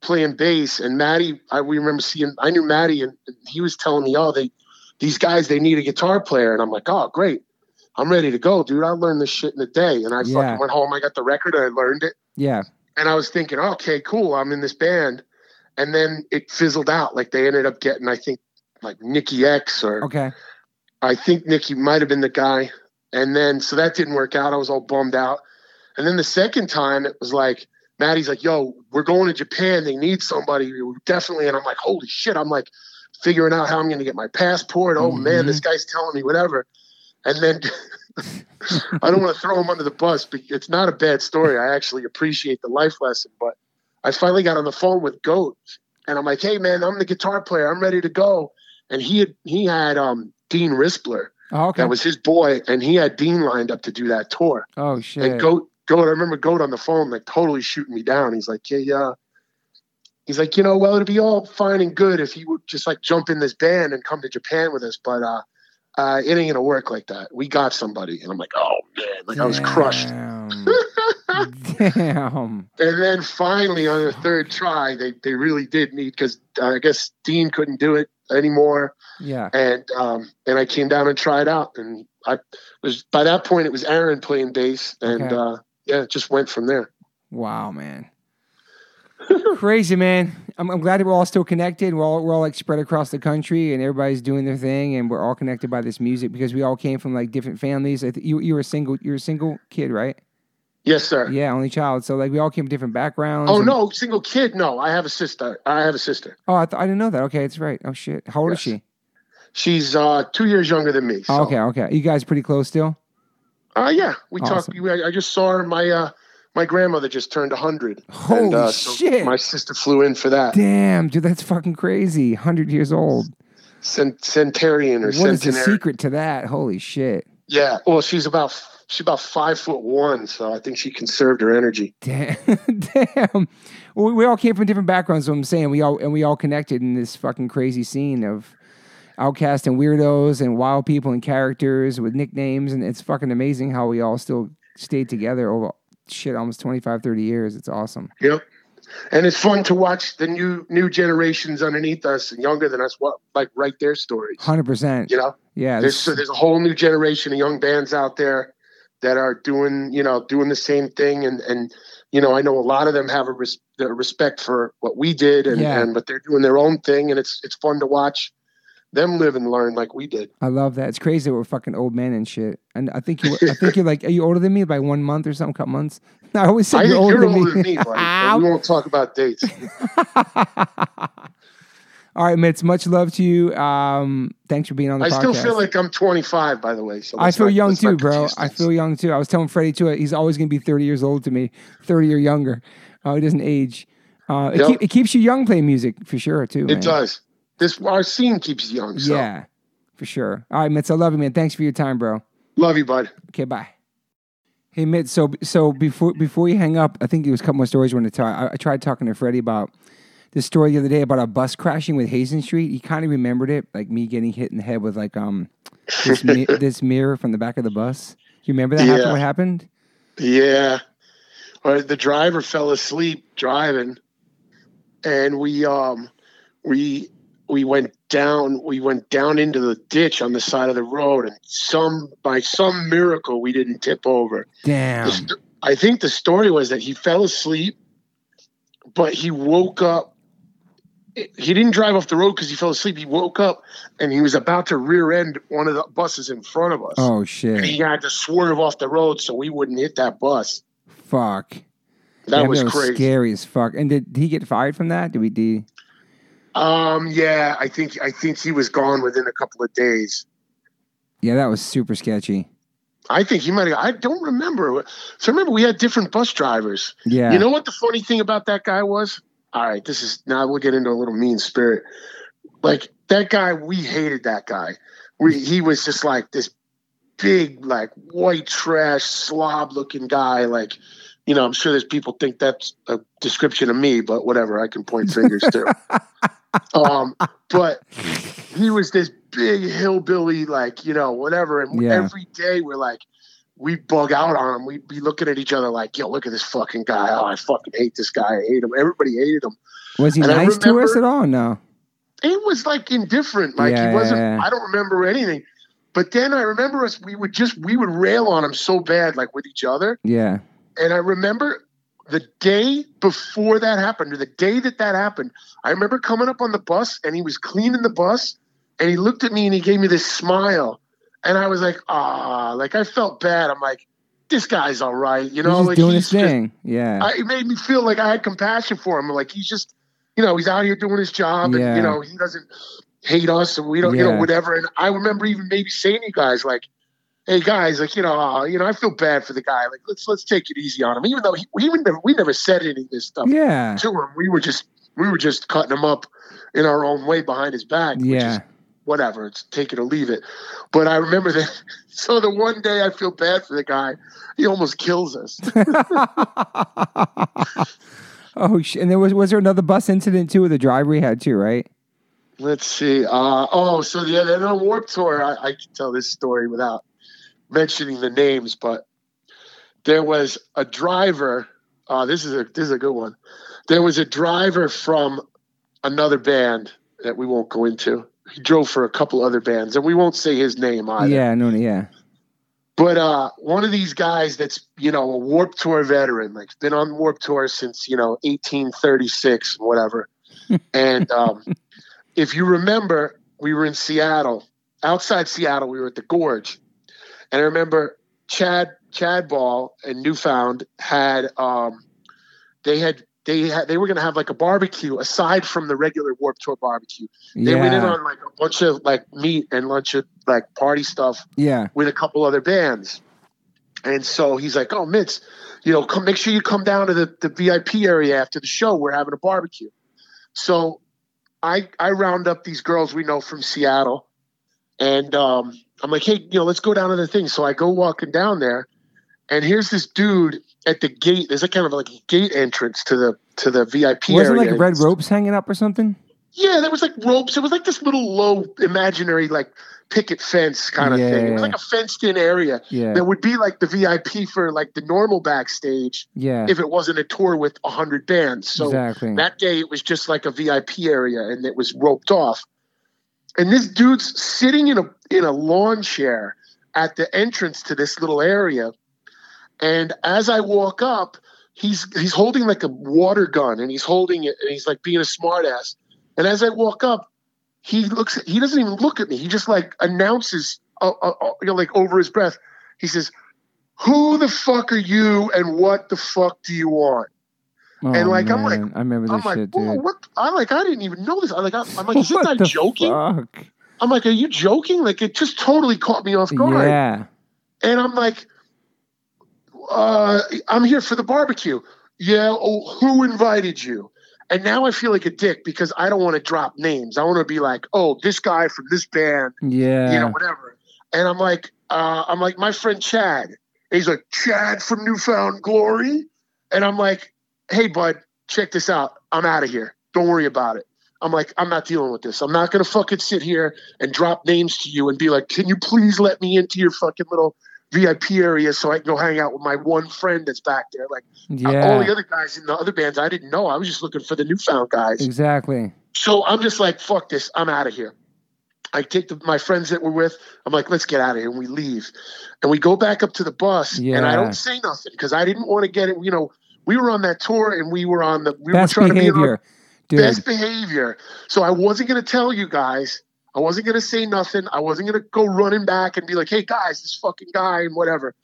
playing bass, and Matty, I we remember seeing, I knew Matty, and he was telling me, oh, they, these guys, they need a guitar player, and I'm like, oh, great, I'm ready to go, dude. I learned this shit in a day, and I
Yeah.
fucking went home, I got the record, I learned it,
Yeah,
and I was thinking, okay, cool, I'm in this band, and then it fizzled out. Like they ended up getting, I think, like Nikki X or
okay.
I think Nicky might have been the guy. And then, so that didn't work out. I was all bummed out. And then the second time, it was like, Maddie's like, yo, we're going to Japan. They need somebody. Definitely. And I'm like, holy shit. I'm like figuring out how I'm going to get my passport. Oh, man,
Mhm.
this guy's telling me whatever. And then I don't want to throw him under the bus, but it's not a bad story. I actually appreciate the life lesson. But I finally got on the phone with Goat and I'm like, hey man, I'm the guitar player. I'm ready to go. And he had he had um, Dean Rispler.
Oh, okay.
That was his boy, and he had Dean lined up to do that tour.
oh shit.
And Goat, Goat, I remember Goat on the phone, like totally shooting me down. He's like, yeah, yeah. He's like, you know, well, it'd be all fine and good if you would just like jump in this band and come to Japan with us, but uh, uh, it ain't gonna work like that. We got somebody, and I'm like, oh man, like I was crushed.
Damn. Damn.
And then finally, on the third try, they they really did need because uh, I guess Dean couldn't do it anymore,
Yeah.
and um, and I came down and tried out, and I was by that point it was Aaron playing bass, and
Okay.
uh, yeah, it just went from there.
Wow, man. Crazy, man. I'm, I'm glad that we're all still connected. We're all, we're all like spread across the country and everybody's doing their thing and we're all connected by this music because we all came from like different families. I th- you, you were a single, you're a single kid, right?
Yes, sir.
Yeah, only child. So like we all came from different backgrounds.
Oh
and-
no, single kid. No, I have a sister. I have a sister.
Oh, I, th- I didn't know that. Okay, it's right. Oh shit. How old is she?
She's uh, two years younger than me. So,
Oh, okay, okay. You guys pretty close still?
Uh, yeah, we
Awesome.
talked. I just saw her. My uh, my grandmother just turned hundred.
Holy
and, uh, so
shit.
My sister flew in for that.
Damn, dude, that's fucking crazy. 100 years old.
Cent- centurion or centenary.
What is the secret to that? Holy shit.
Yeah. Well, she's about she's about five foot one, so I think she conserved her energy.
Damn, damn. We, we all came from different backgrounds. So I'm saying we all and we all connected in this fucking crazy scene of outcast and weirdos and wild people and characters with nicknames, and it's fucking amazing how we all still stayed together over shit almost 25, 30 years. It's awesome.
Yep. And it's fun to watch the new new generations underneath us and younger than us, what like write their stories.
Hundred percent.
You know,
Yeah.
there's
this-
there's a whole new generation of young bands out there that are doing you know doing the same thing, and and you know I know a lot of them have a, res- a respect for what we did, and,
Yeah.
and but they're doing their own thing, and it's it's fun to watch them live and learn like we did.
I love that. It's crazy that we're fucking old men and shit. And I think you. I think you're like. Are you older than me by one month or something? Couple months. I always say
I
you're older
you're
than
older
me.
than me, we won't talk about dates.
All right, Mitts. Much love to you. Um, thanks for being on the podcast.
I
podcast.
still feel like I'm 25, by the way. So
I feel
not-
young too, bro. I feel young too. I was telling Freddie too. He's always going to be 30 years old to me, 30 or younger. Uh, he doesn't age. Uh, it, keep, it keeps you young playing music for sure too. man.
It does. This our scene keeps young. So
Yeah, for sure. All right, Mitts. I love you, man. Thanks for your time, bro.
love you, bud.
Okay, bye. Hey, Mitts. So, so before before you hang up, I think there was a couple more stories I wanted to tell. I, I tried talking to Freddie about this story the other day about a bus crashing with Hazen Street. He kind of remembered it, like me getting hit in the head with like um this mi- this mirror from the back of the bus. You remember that? happened?
Yeah.
What happened?
Yeah. Or the driver fell asleep driving, and we um we we went down we went down into the ditch on the side of the road, and some by some miracle we didn't tip over.
Damn.
st- I think the story was that he fell asleep, but he woke up. He didn't drive off the road because he fell asleep. He woke up and he was about to rear end one of the buses in front of us.
Oh shit And
he had to swerve off the road so we wouldn't hit that bus.
Fuck.
That
Damn,
was crazy.
scary as fuck. And did he get fired from that? Did we? Did,
Um, yeah, I think I think he was gone within a couple of days.
yeah, that was super sketchy.
I think he might have. I don't remember. So remember, we had different bus drivers.
Yeah.
You know what the funny thing about that guy was? All right, this is now we'll get into a little mean spirit. Like that guy, we hated that guy. We he was just like this big, like white trash slob looking guy. Like, you know, I'm sure there's people think that's a description of me, but whatever, I can point fingers to. um, but he was this big hillbilly, like, you know, whatever. And
Yeah.
every day we're like, we bug out on him. We'd be looking at each other like, yo, look at this fucking guy. Oh, I fucking hate this guy. I hate him. Everybody hated him.
was he
and
nice to us at all? No.
It was like indifferent. Like
Yeah,
he wasn't,
yeah, yeah.
I don't remember anything. But then I remember us, we would just, we would rail on him so bad, like with each other.
Yeah.
And I remember the day before that happened, or the day that that happened, I remember coming up on the bus and he was cleaning the bus and he looked at me and he gave me this smile. And I was like, ah, like I felt bad. I'm like, this guy's all right. You know,
he's
like
doing
he's
his
just-
thing. yeah.
I, it made me feel like I had compassion for him. Like he's just, you know, he's out here doing his job and, you know, he doesn't hate us and we don't, you know, whatever. And I remember even maybe saying to you guys, like, hey guys, like, you know, uh, you know, I feel bad for the guy. Like, let's, let's take it easy on him. Even though he, we, never, we never said any of this stuff
yeah.
to him. We were just we were just cutting him up in our own way behind his back. which is
Yeah.
whatever. It's take it or leave it. But I remember that. So the one day I feel bad for the guy. He almost kills us.
oh, and there was was there another bus incident too with the driver we had too, right?
Let's see. Uh, oh, so the then on Warped Tour, I, I can tell this story without mentioning the names, but there was a driver. Uh, this is a this is a good one. There was a driver from another band that we won't go into. He drove for a couple other bands, and we won't say his name either.
Yeah, no, yeah,
But uh, one of these guys that's you know a Warped Tour veteran, like been on Warped Tour since you know 1836 whatever. and um, if you remember, we were in Seattle. Outside Seattle, we were at the Gorge, and I remember Chad Chad Ball and Newfound had um, they had they had they were going to have like a barbecue aside from the regular Warped Tour barbecue. They
yeah,
went in on like a bunch of like meat and lunch of like party stuff
yeah,
with a couple other bands. And so he's like, "Oh, Mitts, you know, come make sure you come down to the, the VIP area after the show. We're having a barbecue." So I I round up these girls we know from Seattle, and um, I'm like, "Hey, you know, let's go down to the thing." So I go walking down there, and here's this dude at the gate. There's a kind of like a gate entrance to the to the VIP
wasn't
area.
like red ropes hanging up or something?
Yeah, there was like ropes. It was like this little low imaginary like picket fence kind of thing. It was like a fenced in area
Yeah,
that would be like the VIP for like the normal backstage
yeah,
if it wasn't a tour with a hundred bands. So
exactly.
that day it was just like a VIP area and it was roped off. And this dude's sitting in a in a lawn chair at the entrance to this little area. And as I walk up, he's he's holding like a water gun and he's holding it and he's like being a smartass. And as I walk up, he looks he doesn't even look at me. He just like announces uh, uh, uh, you know like over his breath. He says, "Who the fuck are you and what the fuck do you want?"
Oh,
and, like, I'm like-
I remember
I'm like,
shit, dude.
what? I like, I didn't even know this. I'm like, I'm, I'm like, is this
the
joking?
Fuck?
I'm like, are you joking? Like, it just totally caught me off guard.
Yeah,
And I'm like, uh, I'm here for the barbecue. Yeah. Oh, who invited you? And now I feel like a dick because I don't want to drop names. I want to be like, oh, this guy from this band,
yeah.
you know, whatever. And I'm like, uh, I'm like, my friend Chad. And he's like, Chad from New Found Glory. And I'm like, hey, bud, check this out. I'm out of here. Don't worry about it. I'm like, I'm not dealing with this. I'm not gonna fucking sit here and drop names to you and be like, can you please let me into your fucking little VIP area so I can go hang out with my one friend that's back there? Like uh,
yeah,
all the other guys in the other bands, I didn't know. I was just looking for the newfound guys.
exactly.
So I'm just like, fuck this. I'm out of here. I take the, my friends that we're with. I'm like, let's get out of here. And we leave. And we go back up to the bus. Yeah. And I don't say nothing because I didn't want to get it. You know, we were on that tour and we were on the, we
Best
were trying to be on
behavior, dude.
best behavior. So I wasn't going to tell you guys. I wasn't going to say nothing. I wasn't going to go running back and be like, hey guys, this fucking guy and whatever.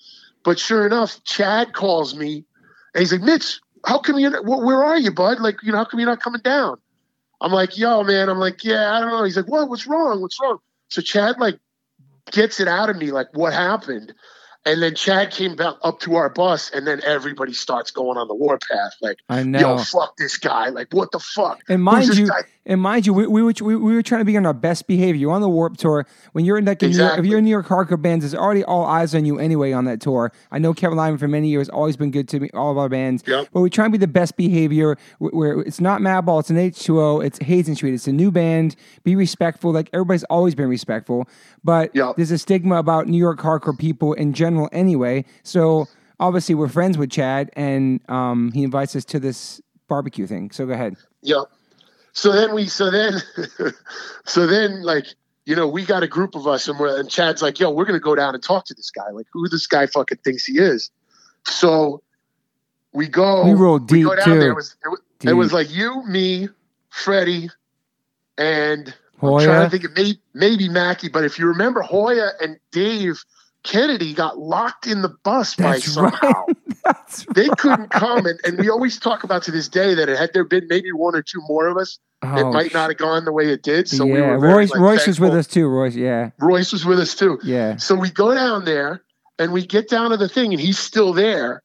But sure enough, Chad calls me and he's like, Mitch, how come you, wh- where are you, bud? Like, you know, how come you're not coming down? I'm like, yo, man. I'm like, yeah, I don't know. He's like, what? What's wrong? What's wrong? So Chad like gets it out of me, like what happened. And then Chad came back up to our bus, and then everybody starts going on the warpath. Like,
I know.
yo, fuck this guy. Like, what the fuck?
And mind you,
guy?
And mind you, we, we, were, we, we were trying to be on our best behavior. You're on the Warped Tour. When you're in New York, if you're in New York hardcore bands, there's already all eyes on you anyway on that tour. I know Kevin Lyman for many years, always been good to me, all of our bands.
Yep.
But we try and be the best behavior where it's not Madball, it's an H2O, it's Hazen Street, it's a new band. Be respectful. Like everybody's always been respectful. But
Yep.
there's a stigma about New York hardcore people in general anyway. So obviously we're friends with Chad and um, he invites us to this barbecue thing. So go ahead.
Yep. So then we, so then, so then, like, you know, we got a group of us, and we're, and Chad's like, "Yo, we're gonna go down and talk to this guy. Like, who this guy fucking thinks he is." So we go.
We rolled
we
deep,
go down
too.
there. It was, it was, it was like you, me, Freddie, and I'm trying to think of maybe, maybe Mackie. But if you remember, Hoya and Dave Kennedy got locked in the bus by
That's
somehow.
right. That's
They couldn't come, and, and we always talk about to this day that had there been maybe one or two more of us, it
Oh,
might not have gone the way it did. So
yeah,
we were very,
Royce,
like,
Royce was with us too. Royce, yeah,
Royce was with us too.
yeah.
So we go down there and we get down to the thing, and he's still there.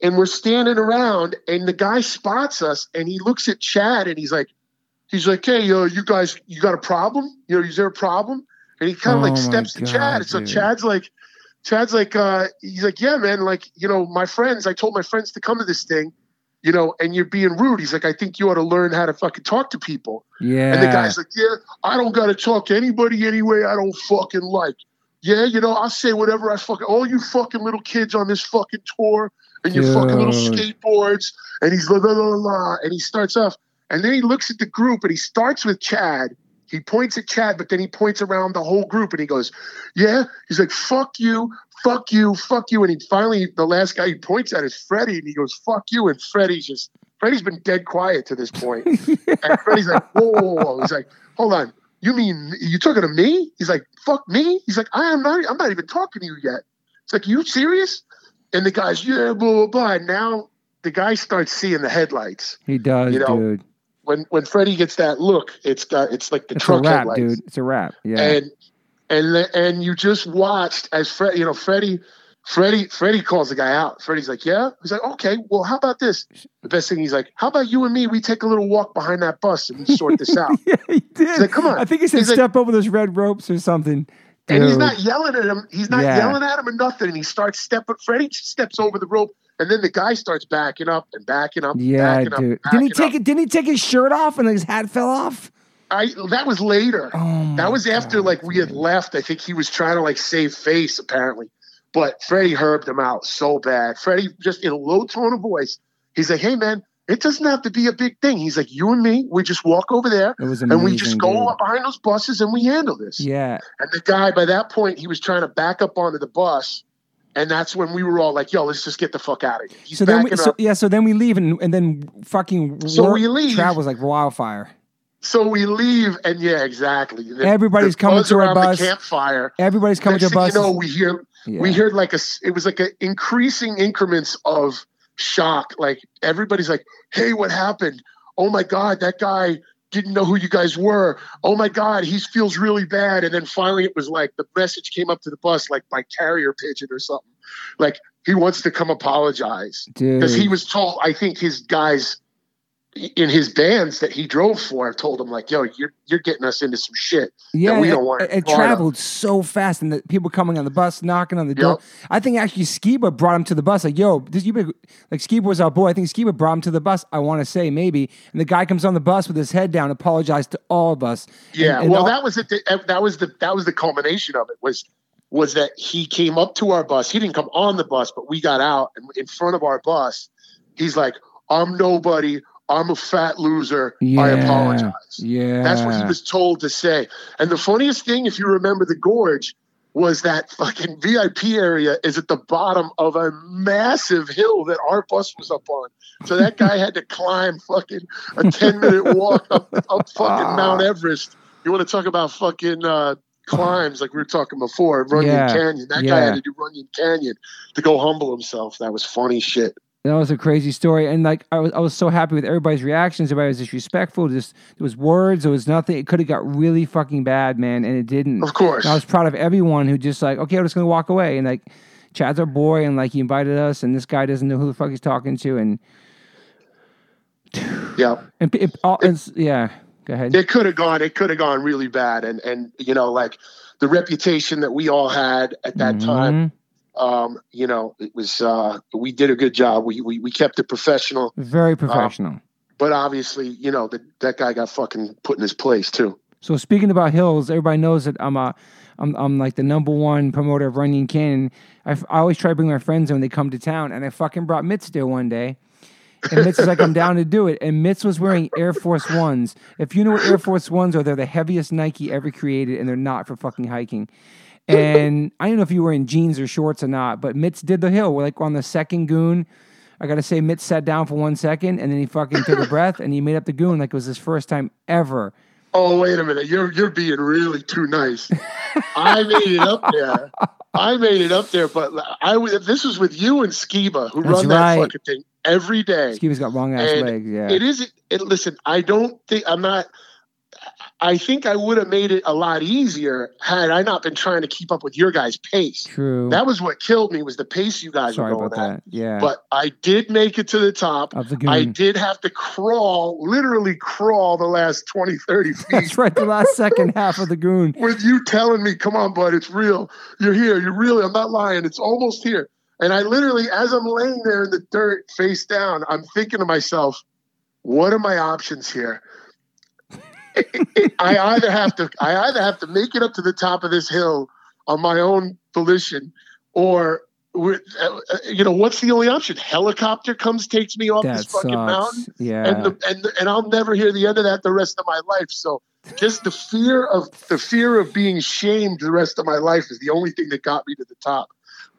and we're standing around, and the guy spots us, and he looks at Chad, and he's like, he's like, hey, uh, you guys, you got a problem? You know, is there a problem? And he kind of
Oh
like steps to
God,
Chad. So. Chad's like, Chad's like, uh, he's like, yeah, man, like, you know, my friends, I told my friends to come to this thing, you know, and you're being rude. He's like, I think you ought to learn how to fucking talk to people.
Yeah.
And the guy's like, yeah, I don't got to talk to anybody anyway. I don't fucking like. Yeah, you know, I'll say whatever I fucking, all you fucking little kids on this fucking tour and your fucking little skateboards. And he's la la la la. And he starts off. And then he looks at the group and he starts with Chad. He points at Chad, but then he points around the whole group and he goes, Yeah. He's like, Fuck you, fuck you, fuck you. And he finally, the last guy he points at is Freddie and he goes, Fuck you. And Freddie's just, Freddie's been dead quiet to this point. And Freddie's like, whoa, whoa, whoa. He's like, hold on. You mean you're talking to me? He's like, fuck me. He's like, I am not. I'm not even talking to you yet. It's like, you serious? And the guy's, yeah, blah blah blah. And now the guy starts seeing the headlights.
he does,
you know,
dude.
When when Freddie gets that look, it's got it's like the
It's a
truck
wrap,
headlights.
dude. It's a wrap. Yeah.
And and and you just watched as Fred, you know, Freddie. Freddie, Freddie calls the guy out. Freddie's like, "Yeah." He's like, "Okay, well, how about this?" The best thing, he's like, "How about you and me? We take a little walk behind that bus and we sort this out."
yeah, he did.
like, "Come on."
I think he said
He's like-
step over those red ropes or something.
And he's not yelling at him. He's not
Yeah.
yelling at him or nothing. And he starts stepping. Freddie steps over the rope, and then the guy starts backing up and backing up.
Yeah,
backing up,
dude. Didn't he
backing
take it? Didn't he take his shirt off and his hat fell off?
I that was later.
Oh,
that was after
God,
like we had
dude.
left. I think he was trying to like save face apparently, but Freddie herbed him out so bad. Freddie just in a low tone of voice, he's like, "Hey man, it doesn't have to be a big thing." He's like, "You and me, we just walk over there."
It was amazing.
And we just go
dude.
up behind those buses and we handle this.
Yeah,
And the guy, by that point, he was trying to back up onto the bus. And that's when we were all like, yo, let's just get the fuck out of here. He's
so then we, so, yeah, so then we leave and and then fucking
So
work
we leave.
travels like wildfire.
So we leave, and yeah, exactly. The-
Everybody's
the
coming to our bus.
The campfire.
Everybody's coming
Next
to
thing
bus.
you know, we hear
yeah.
we heard like a It was like an increasing increments of shock. Like everybody's like, "Hey, what happened? Oh my god, that guy didn't know who you guys were. Oh my god, he feels really bad." And then finally, it was like the message came up to the bus like by carrier pigeon or something. Like he wants to come apologize because he was told. I think his guys in his bands that he drove for I told him like, "Yo, you're you're getting us into some shit."
yeah,
we
it,
don't want
it,
part of.
traveled so fast, and the people coming on the bus, knocking on the door.
Yep.
I think actually Skiba brought him to the bus. Like, yo, this you been- like Skiba was our boy. I think Skiba brought him to the bus. I want to say maybe, and the guy comes on the bus with his head down, apologized to all of us. And-
Yeah,
and
well,
all-
that was it. Eh, that was the that was the culmination of it. Was was that he came up to our bus. He didn't come on the bus, but we got out and in front of our bus. He's like, "I'm nobody. I'm a fat loser. I apologize."
yeah,
That's what he was told to say. And the funniest thing, if you remember the gorge, was that fucking VIP area is at the bottom of a massive hill that our bus was up on. So that guy had to climb fucking a 10 minute walk up, up fucking Mount Everest. You want to talk about fucking uh, climbs like we were talking before, Runyon
Yeah.
Canyon. That guy had to do Runyon Canyon to go humble himself. That was funny shit.
That was a crazy story, and like I was, I was so happy with everybody's reactions. Everybody was disrespectful. Just there was words. There was nothing. It could have got really fucking bad, man, and it didn't.
Of course.
And I was proud of everyone who just like, okay, I'm just gonna walk away, and like, Chad's our boy, and like he invited us, and this guy doesn't know who the fuck he's talking to, and
Yeah.
and, it, all, and yeah, go ahead.
it could have gone it could have gone really bad and and you know like the reputation that we all had at that time
Mhm.
Um you know it was uh we did a good job we we, we kept it professional
very professional.
but obviously you know that that guy got fucking put in his place too
So speaking about hills, everybody knows that I'm a, I'm, I'm like the number one promoter of Runyon Canyon. I, f- I always try to bring my friends in when they come to town, and I fucking brought Mitts there one day. And Mitts was like, I'm down to do it. And Mitts was wearing Air Force Ones. If you know what Air Force Ones are, they're the heaviest Nike ever created, and they're not for fucking hiking. And I don't know if you were in jeans or shorts or not, but Mitts did the hill. We're like on the second goon. I gotta say, Mitts sat down for one second, and then he fucking took a breath, and he made up the goon like it was his first time ever.
oh wait a minute you're you're being really too nice i made it up there i made it up there but i was this was with you and skiba who
That's
run that
right.
fucking thing every day
Skiba's got long ass legs. Yeah.
it isn't it listen i don't think i'm not I think I would have made it a lot easier had I not been trying to keep up with your guys' pace.
True.
That was what killed me was the pace you guys
Sorry
were
about
going at.
that. Yeah.
But I did make it to the top.
of the goon.
I did have to crawl, literally crawl the last 20, 30 feet
That's right. The last second half of the goon.
with you telling me, come on, bud, it's real. You're here. You're really, I'm not lying. It's almost here. And I literally, as I'm laying there in the dirt face down, I'm thinking to myself, what are my options here? I either have to I either have to make it up to the top of this hill on my own volition, or uh, you know what's the only option? Helicopter comes takes me off this
That
fucking mountain.
Yeah.
and the, and and I'll never hear the end of that the rest of my life. So just the fear of the fear of being shamed the rest of my life is the only thing that got me to the top.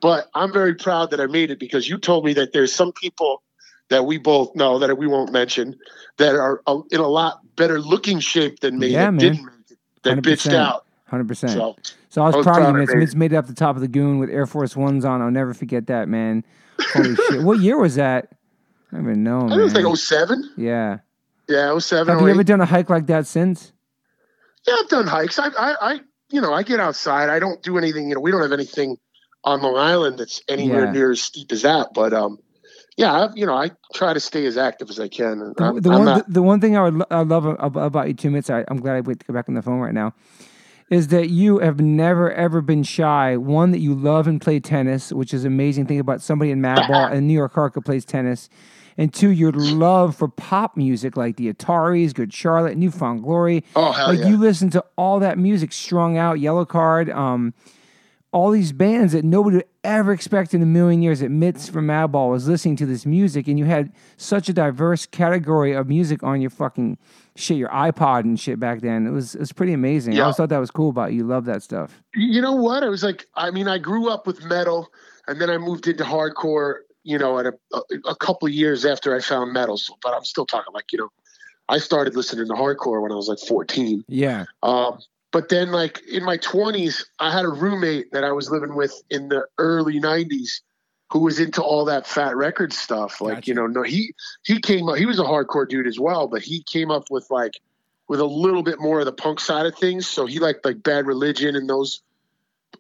But I'm very proud that I made it because you told me that there's some people that we both know that we won't mention that are in a lot better looking shape than me
Yeah,
that
man.
didn't make it, that
100%.
bitched out.
Hundred percent.
So
So I was,
I was
proud of you, man.
made
Mitch made it up the top of the goon with Air Force Ones on. I'll never forget that, man. Holy shit! What year was that? I don't even know,
I
man.
think it was like 07.
yeah.
Yeah, 07.
Have you ever done a hike like that since?
Yeah, I've done hikes. I, I, I, you know, I get outside. I don't do anything. You know, we don't have anything on Long Island that's anywhere
Yeah.
near as steep as that. But um, yeah, I, you know, I try to stay as active as I can.
The,
I'm,
the one,
not,
the, the one thing I would I love about you, two minutes. I, I'm glad I wait to go back on the phone right now. Is that you have never ever been shy? One that you love and play tennis, which is amazing thing about somebody in Madball and New York Harker plays tennis, and two, your love for pop music like the Ataris, Good Charlotte, New Found Glory.
oh hell
like
yeah.
you listen to all that music strung out Yellowcard um all these bands that nobody would ever expect in a million years that Mitts from Madball was listening to this music and you had such a diverse category of music on your fucking shit your iPod and shit back then it was it was pretty amazing I always thought that was cool about you you love that stuff
you know what? I was like, I mean, I grew up with metal, and then I moved into hardcore. You know, at a, a, a couple of years after I found metal. So, but I'm still talking like, you know, I started listening to hardcore when I was like 14.
yeah
Um, but then, like in my 20s, I had a roommate that I was living with in the early 90s who was into all that fat record stuff. Like,
Gotcha.
you know, no, he he came up. He was a hardcore dude as well, but he came up with like with a little bit more of the punk side of things. So he liked like Bad Religion and those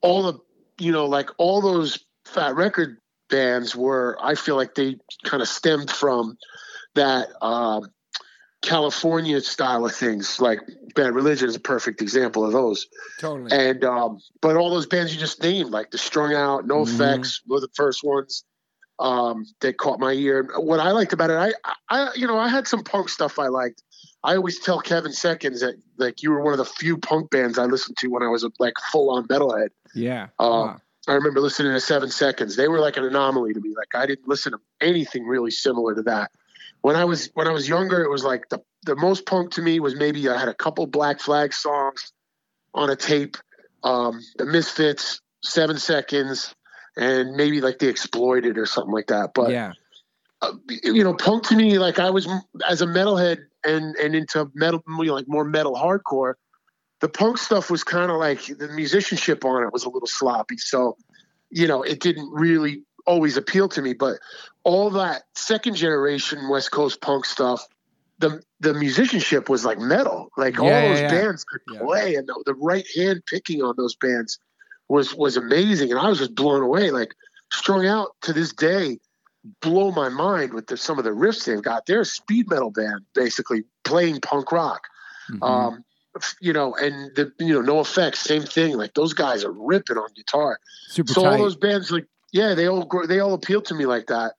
all the you know like all those fat record bands were. I feel like they kind of stemmed from that. Um, California style of things, like Bad Religion is a perfect example of those.
totally
And um, but all those bands you just named, like the Strung Out, No
Mhm.
Effects, were the first ones um, that caught my ear. What I liked about it, I, I, you know, I had some punk stuff I liked. I always tell Kevin Seconds that like you were one of the few punk bands I listened to when I was a like full on metalhead.
yeah
Um,
Wow.
I remember listening to Seven Seconds. They were like an anomaly to me. Like I didn't listen to anything really similar to that. When I was when I was younger, it was like the the most punk to me was maybe I had a couple Black Flag songs on a tape, um, the Misfits, Seven Seconds, and maybe like the Exploited or something like that. But
yeah
uh, you know, punk to me, like I was as a metalhead and and into metal, you know, like more metal hardcore. The punk stuff was kind of like the musicianship on it was a little sloppy, so you know, it didn't really always appeal to me. But all that second generation West Coast punk stuff, the the musicianship was like metal, like all
Yeah, yeah,
those
yeah.
bands could
Yeah.
play, and the, the right hand picking on those bands was was amazing, and I was just blown away. Like strung out to this day blow my mind with the, some of the riffs they've got. They're a speed metal band, basically playing punk rock.
Mhm.
Um, you know, and the you know, NOFX, same thing. Like those guys are ripping on guitar.
super
so
tight
all those bands, like yeah, they all they all appeal to me like that.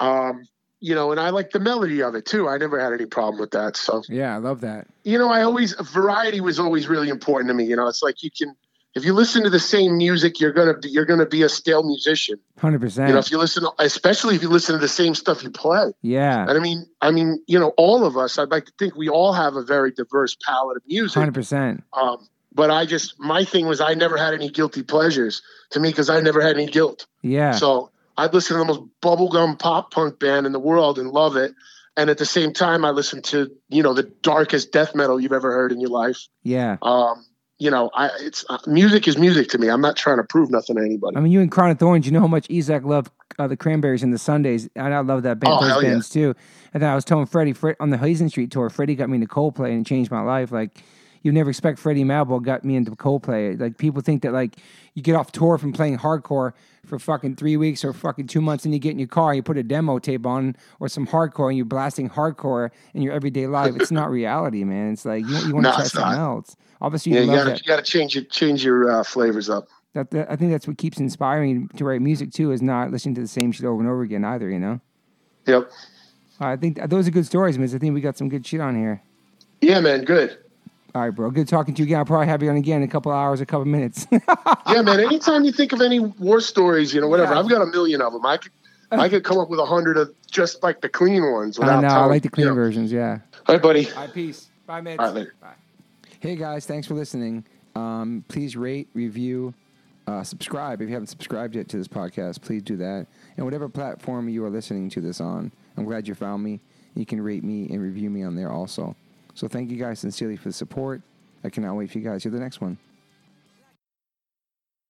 Um, you know, and I like the melody of it too. I never had any problem with that. So
yeah I love that
you know, I always variety was always really important to me. You know, it's like you can if you listen to the same music, you're gonna be, you're gonna be a stale musician.
hundred percent
You know, if you listen, to, especially if you listen to the same stuff you play.
yeah
And I mean, I mean, you know, all of us. I'd like to think we all have a very diverse palette of music.
hundred percent
Um, but I just my thing was I never had any guilty pleasures to me because I never had any guilt.
yeah
So I'd listen to the most bubblegum pop punk band in the world and love it. And at the same time, I listened to you know the darkest death metal you've ever heard in your life.
yeah
Um, you know, I it's uh, music is music to me. I'm not trying to prove nothing to anybody.
I mean, you and Crown of Thorns, you know how much Ezek loved uh, the Cranberries and the Sundays. And I love that band,
Oh,
those
hell yeah.
too. And then I was telling Freddie Fred, on the Hazen Street tour, Freddie got me into Coldplay and it changed my life. Like, you never expect Freddie Madball got me into Coldplay. Like people think that like you get off tour from playing hardcore for fucking three weeks or fucking two months, and you get in your car, you put a demo tape on or some hardcore, and you're blasting hardcore in your everyday life. It's not reality, man. It's like you, you want to
No,
try something
not.
else. Obviously,
Yeah,
you
you gotta you gotta change your change your uh, flavors up.
that, that. I think that's what keeps inspiring to write music too. Is not listening to the same shit over and over again either. You know.
Yep.
I think those are good stories, man. I think we got some good shit on here.
Yeah, man. Good.
All right, bro. Good talking to you again. I'll probably have you on again in a couple hours, a couple minutes.
Yeah, man. Anytime you think of any war stories, you know, whatever.
Yeah.
I've got a million of them. I could I could come up with a hundred of just like the clean ones.
I know. I like the clean versions. Yeah.
All right, buddy.
All right, peace. Bye, Mitch.
All right, later.
Bye. Hey, guys. Thanks for listening. Um, please rate, review, uh, subscribe. If you haven't subscribed yet to this podcast, please do that. And whatever platform you are listening to this on, I'm glad you found me. You can rate me and review me on there also. So thank you guys sincerely for the support. I cannot wait for you guys to hear the next one.